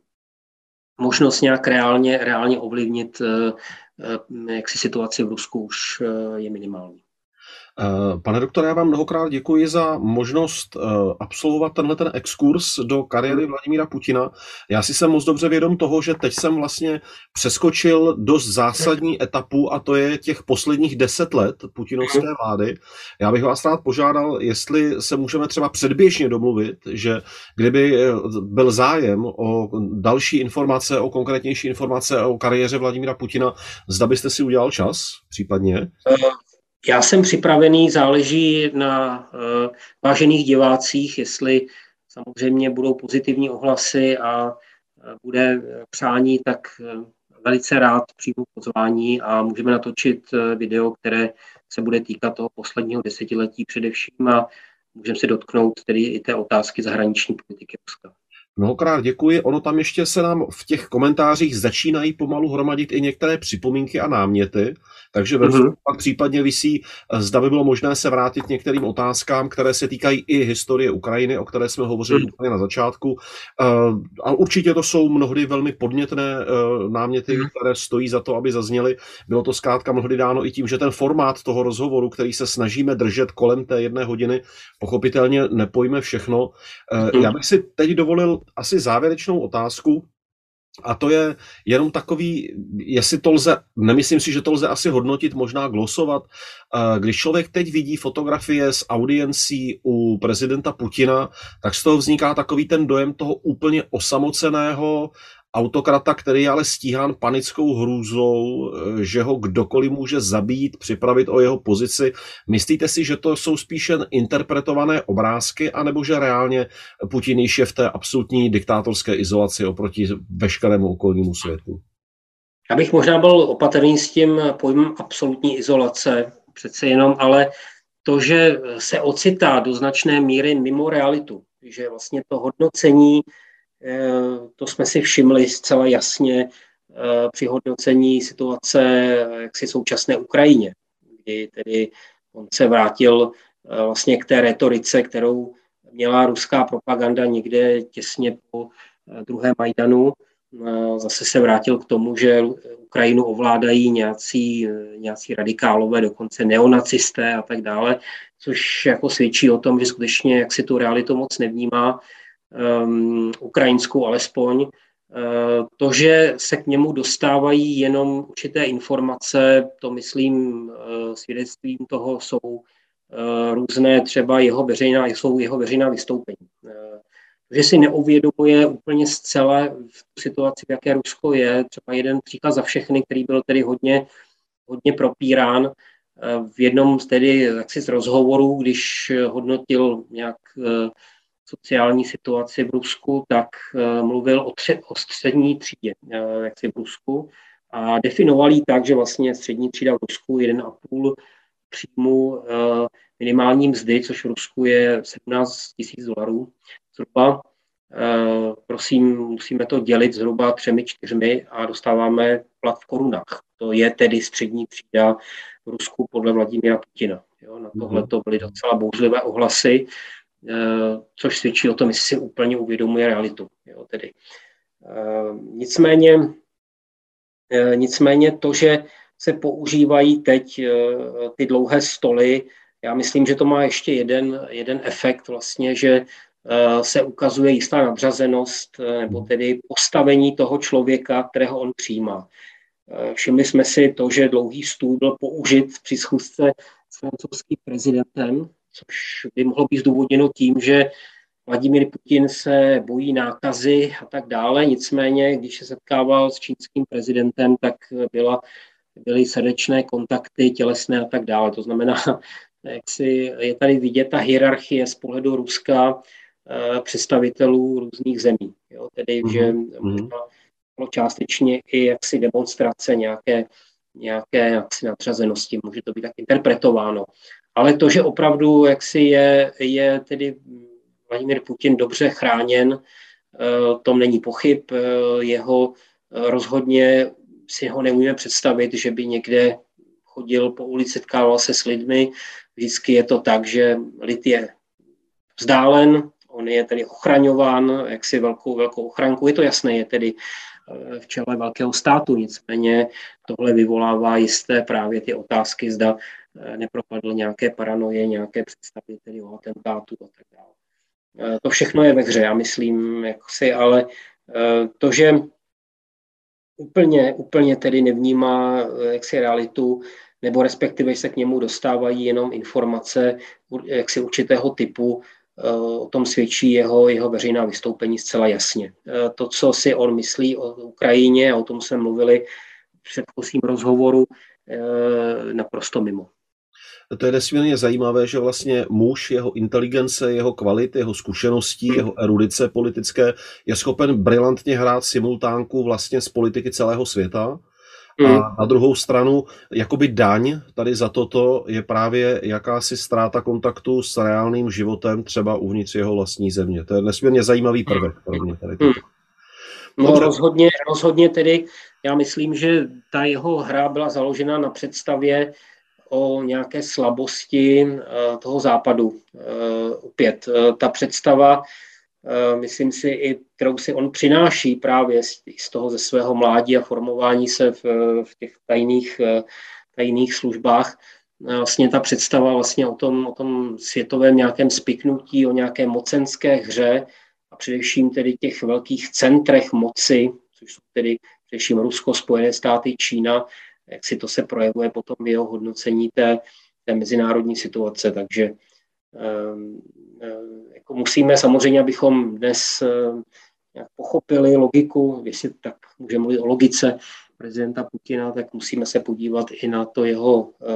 možnost nějak reálně, reálně ovlivnit uh, jaksi situaci v Rusku už uh, je minimální. Eh, pane doktore, já vám mnohokrát děkuji za možnost eh, absolvovat tenhle ten exkurs do kariéry Vladimíra Putina. Já si jsem moc dobře vědom toho, že teď jsem vlastně přeskočil dost zásadní etapu a to je těch posledních deset let putinovské vlády. Já bych vás rád požádal, jestli se můžeme třeba předběžně domluvit, že kdyby eh, byl zájem o další informace, o konkrétnější informace o kariéře Vladimíra Putina, zda byste si udělal čas případně? Já jsem připravený, záleží na uh, vážených divácích, jestli samozřejmě budou pozitivní ohlasy a uh, bude přání, tak uh, velice rád přijmu pozvání a můžeme natočit video, které se bude týkat toho posledního desetiletí především a můžeme se dotknout tedy i té otázky zahraniční politiky Ruska. Mnohokrát děkuji. Ono tam ještě se nám v těch komentářích začínají pomalu hromadit i některé připomínky a náměty, takže ve mm-hmm. pak případně vysí, zda by bylo možné se vrátit k některým otázkám, které se týkají i historie Ukrajiny, o které jsme hovořili mm-hmm. úplně na začátku. Uh, a určitě to jsou mnohdy velmi podnětné uh, náměty, mm-hmm. které stojí za to, aby zazněly. Bylo to zkrátka mnohdy dáno i tím, že ten formát toho rozhovoru, který se snažíme držet kolem té jedné hodiny, pochopitelně nepojme všechno. Uh, mm-hmm. Já bych si teď dovolil asi závěrečnou otázku, a to je jenom takový, jestli to lze, nemyslím si, že to lze asi hodnotit, možná glosovat. Když člověk teď vidí fotografie z audiencí u prezidenta Putina, tak z toho vzniká takový ten dojem toho úplně osamoceného autokrata, který je ale stíhán panickou hrůzou, eh, že ho kdokoliv může zabít, připravit o jeho pozici. Myslíte si, že to jsou spíše interpretované obrázky, anebo že reálně Putin již je v té absolutní diktátorské izolaci oproti veškerému okolnímu světu? Já bych možná byl opatrný s tím pojmem absolutní izolace, přece jenom, ale to, že se ocitá do značné míry mimo realitu, že vlastně to hodnocení to jsme si všimli zcela jasně eh, při hodnocení situace jaksi současné Ukrajině, kdy tedy on se vrátil eh, vlastně k té retorice, kterou měla ruská propaganda někde těsně po druhé Majdanu. Zase se vrátil k tomu, že Ukrajinu ovládají nějací, nějací radikálové, dokonce neonacisté a tak dále, což jako svědčí o tom, že skutečně jak si tu realitu moc nevnímá um, ukrajinskou alespoň, uh, to, že se k němu dostávají jenom určité informace, to myslím uh, svědectvím toho jsou různé třeba jeho veřejná, jsou jeho veřejná vystoupení. Že si neuvědomuje úplně zcela v situaci, v jaké Rusko je. Třeba jeden příklad za všechny, který byl tedy hodně, hodně propírán v jednom z tedy z rozhovorů, když hodnotil nějak sociální situaci v Rusku, tak eh, mluvil o, tře- o střední třídě, eh, jak si v Rusku, a definoval ji tak, že vlastně střední třída v Rusku 1,5 příjmu eh, minimální mzdy, což v Rusku je 17 tisíc dolarů zhruba. Prosím, musíme to dělit zhruba třemi, čtyřmi a dostáváme plat v korunách. To je tedy střední třída v Rusku podle Vladimíra Putina. Jo, na tohle to byly docela bouřlivé ohlasy. Eh, což svědčí o tom, jestli si úplně uvědomuje realitu. Jo, tedy. Eh, nicméně, eh, nicméně to, že se používají teď ty dlouhé stoly, já myslím, že to má ještě jeden, jeden efekt vlastně, že se ukazuje jistá nadřazenost nebo tedy postavení toho člověka, kterého on přijímá. Všimli jsme si to, že dlouhý stůl byl použit při schůzce s francouzským prezidentem což by mohlo být zdůvodněno tím, že Vladimír Putin se bojí nákazy a tak dále, nicméně, když se setkával s čínským prezidentem, tak byla, byly srdečné kontakty, tělesné a tak dále. To znamená, jak si je tady vidět ta hierarchie z pohledu Ruska eh, představitelů různých zemí. Jo? Tedy, mm-hmm. že možná bylo částečně i jaksi demonstrace nějaké, nějaké jaksi nadřazenosti, může to být tak interpretováno. Ale to, že opravdu jaksi je, je tedy Vladimír Putin dobře chráněn, eh, tom není pochyb. Eh, jeho rozhodně si ho neumíme představit, že by někde chodil po ulici, setkával se s lidmi. Vždycky je to tak, že lid je vzdálen, on je tedy ochraňován, jaksi velkou, velkou ochranku. Je to jasné, je tedy v čele velkého státu. Nicméně tohle vyvolává jisté právě ty otázky, zda eh, nepropadl nějaké paranoje, nějaké představy tedy o atentátu a tak dále. Eh, to všechno je ve hře, já myslím, jak si, ale eh, to, že úplně, úplně tedy nevnímá jaksi realitu, nebo respektive se k němu dostávají jenom informace jaksi určitého typu, o tom svědčí jeho, jeho veřejná vystoupení zcela jasně. To, co si on myslí o Ukrajině, a o tom jsme mluvili v předchozím rozhovoru, naprosto mimo. To je nesmírně zajímavé, že vlastně muž, jeho inteligence, jeho kvality, jeho zkušeností, jeho erudice politické je schopen brilantně hrát simultánku vlastně z politiky celého světa a hmm. na druhou stranu, jakoby daň tady za toto je právě jakási ztráta kontaktu s reálným životem třeba uvnitř jeho vlastní země. To je nesmírně zajímavý prvek pro mě tady. Hmm. No rozhodně, rozhodně tedy, já myslím, že ta jeho hra byla založena na představě o nějaké slabosti eh, toho západu. Eh, opět, eh, ta představa myslím si, i kterou si on přináší právě z, toho ze svého mládí a formování se v, v těch tajných, tajných službách. Vlastně ta představa vlastně o tom, o tom světovém nějakém spiknutí, o nějaké mocenské hře a především tedy těch velkých centrech moci, což jsou tedy především Rusko, Spojené státy, Čína, jak si to se projevuje potom v jeho hodnocení té, té mezinárodní situace. Takže um, jako musíme samozřejmě, abychom dnes eh, pochopili logiku, jestli tak můžeme mluvit o logice prezidenta Putina, tak musíme se podívat i na to jeho eh,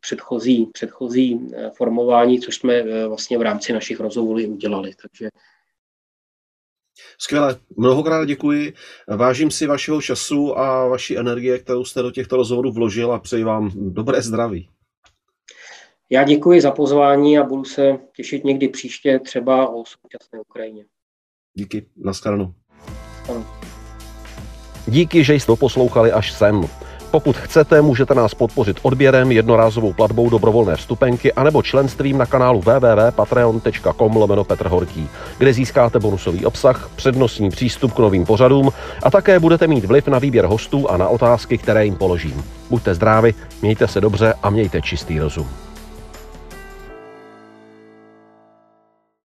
předchozí, předchozí eh, formování, což jsme vlastně v rámci našich rozhovorů udělali. Takže Skvěle, mnohokrát děkuji. Vážím si vašeho času a vaší energie, kterou jste do těchto rozhovorů vložil a přeji vám dobré zdraví. Já děkuji za pozvání a budu se těšit někdy příště třeba o současné Ukrajině. Díky, nashledanou. Díky, že jste poslouchali až sem. Pokud chcete, můžete nás podpořit odběrem, jednorázovou platbou dobrovolné vstupenky anebo členstvím na kanálu www.patreon.com lomeno Petr Horký, kde získáte bonusový obsah, přednostní přístup k novým pořadům a také budete mít vliv na výběr hostů a na otázky, které jim položím. Buďte zdraví, mějte se dobře a mějte čistý rozum.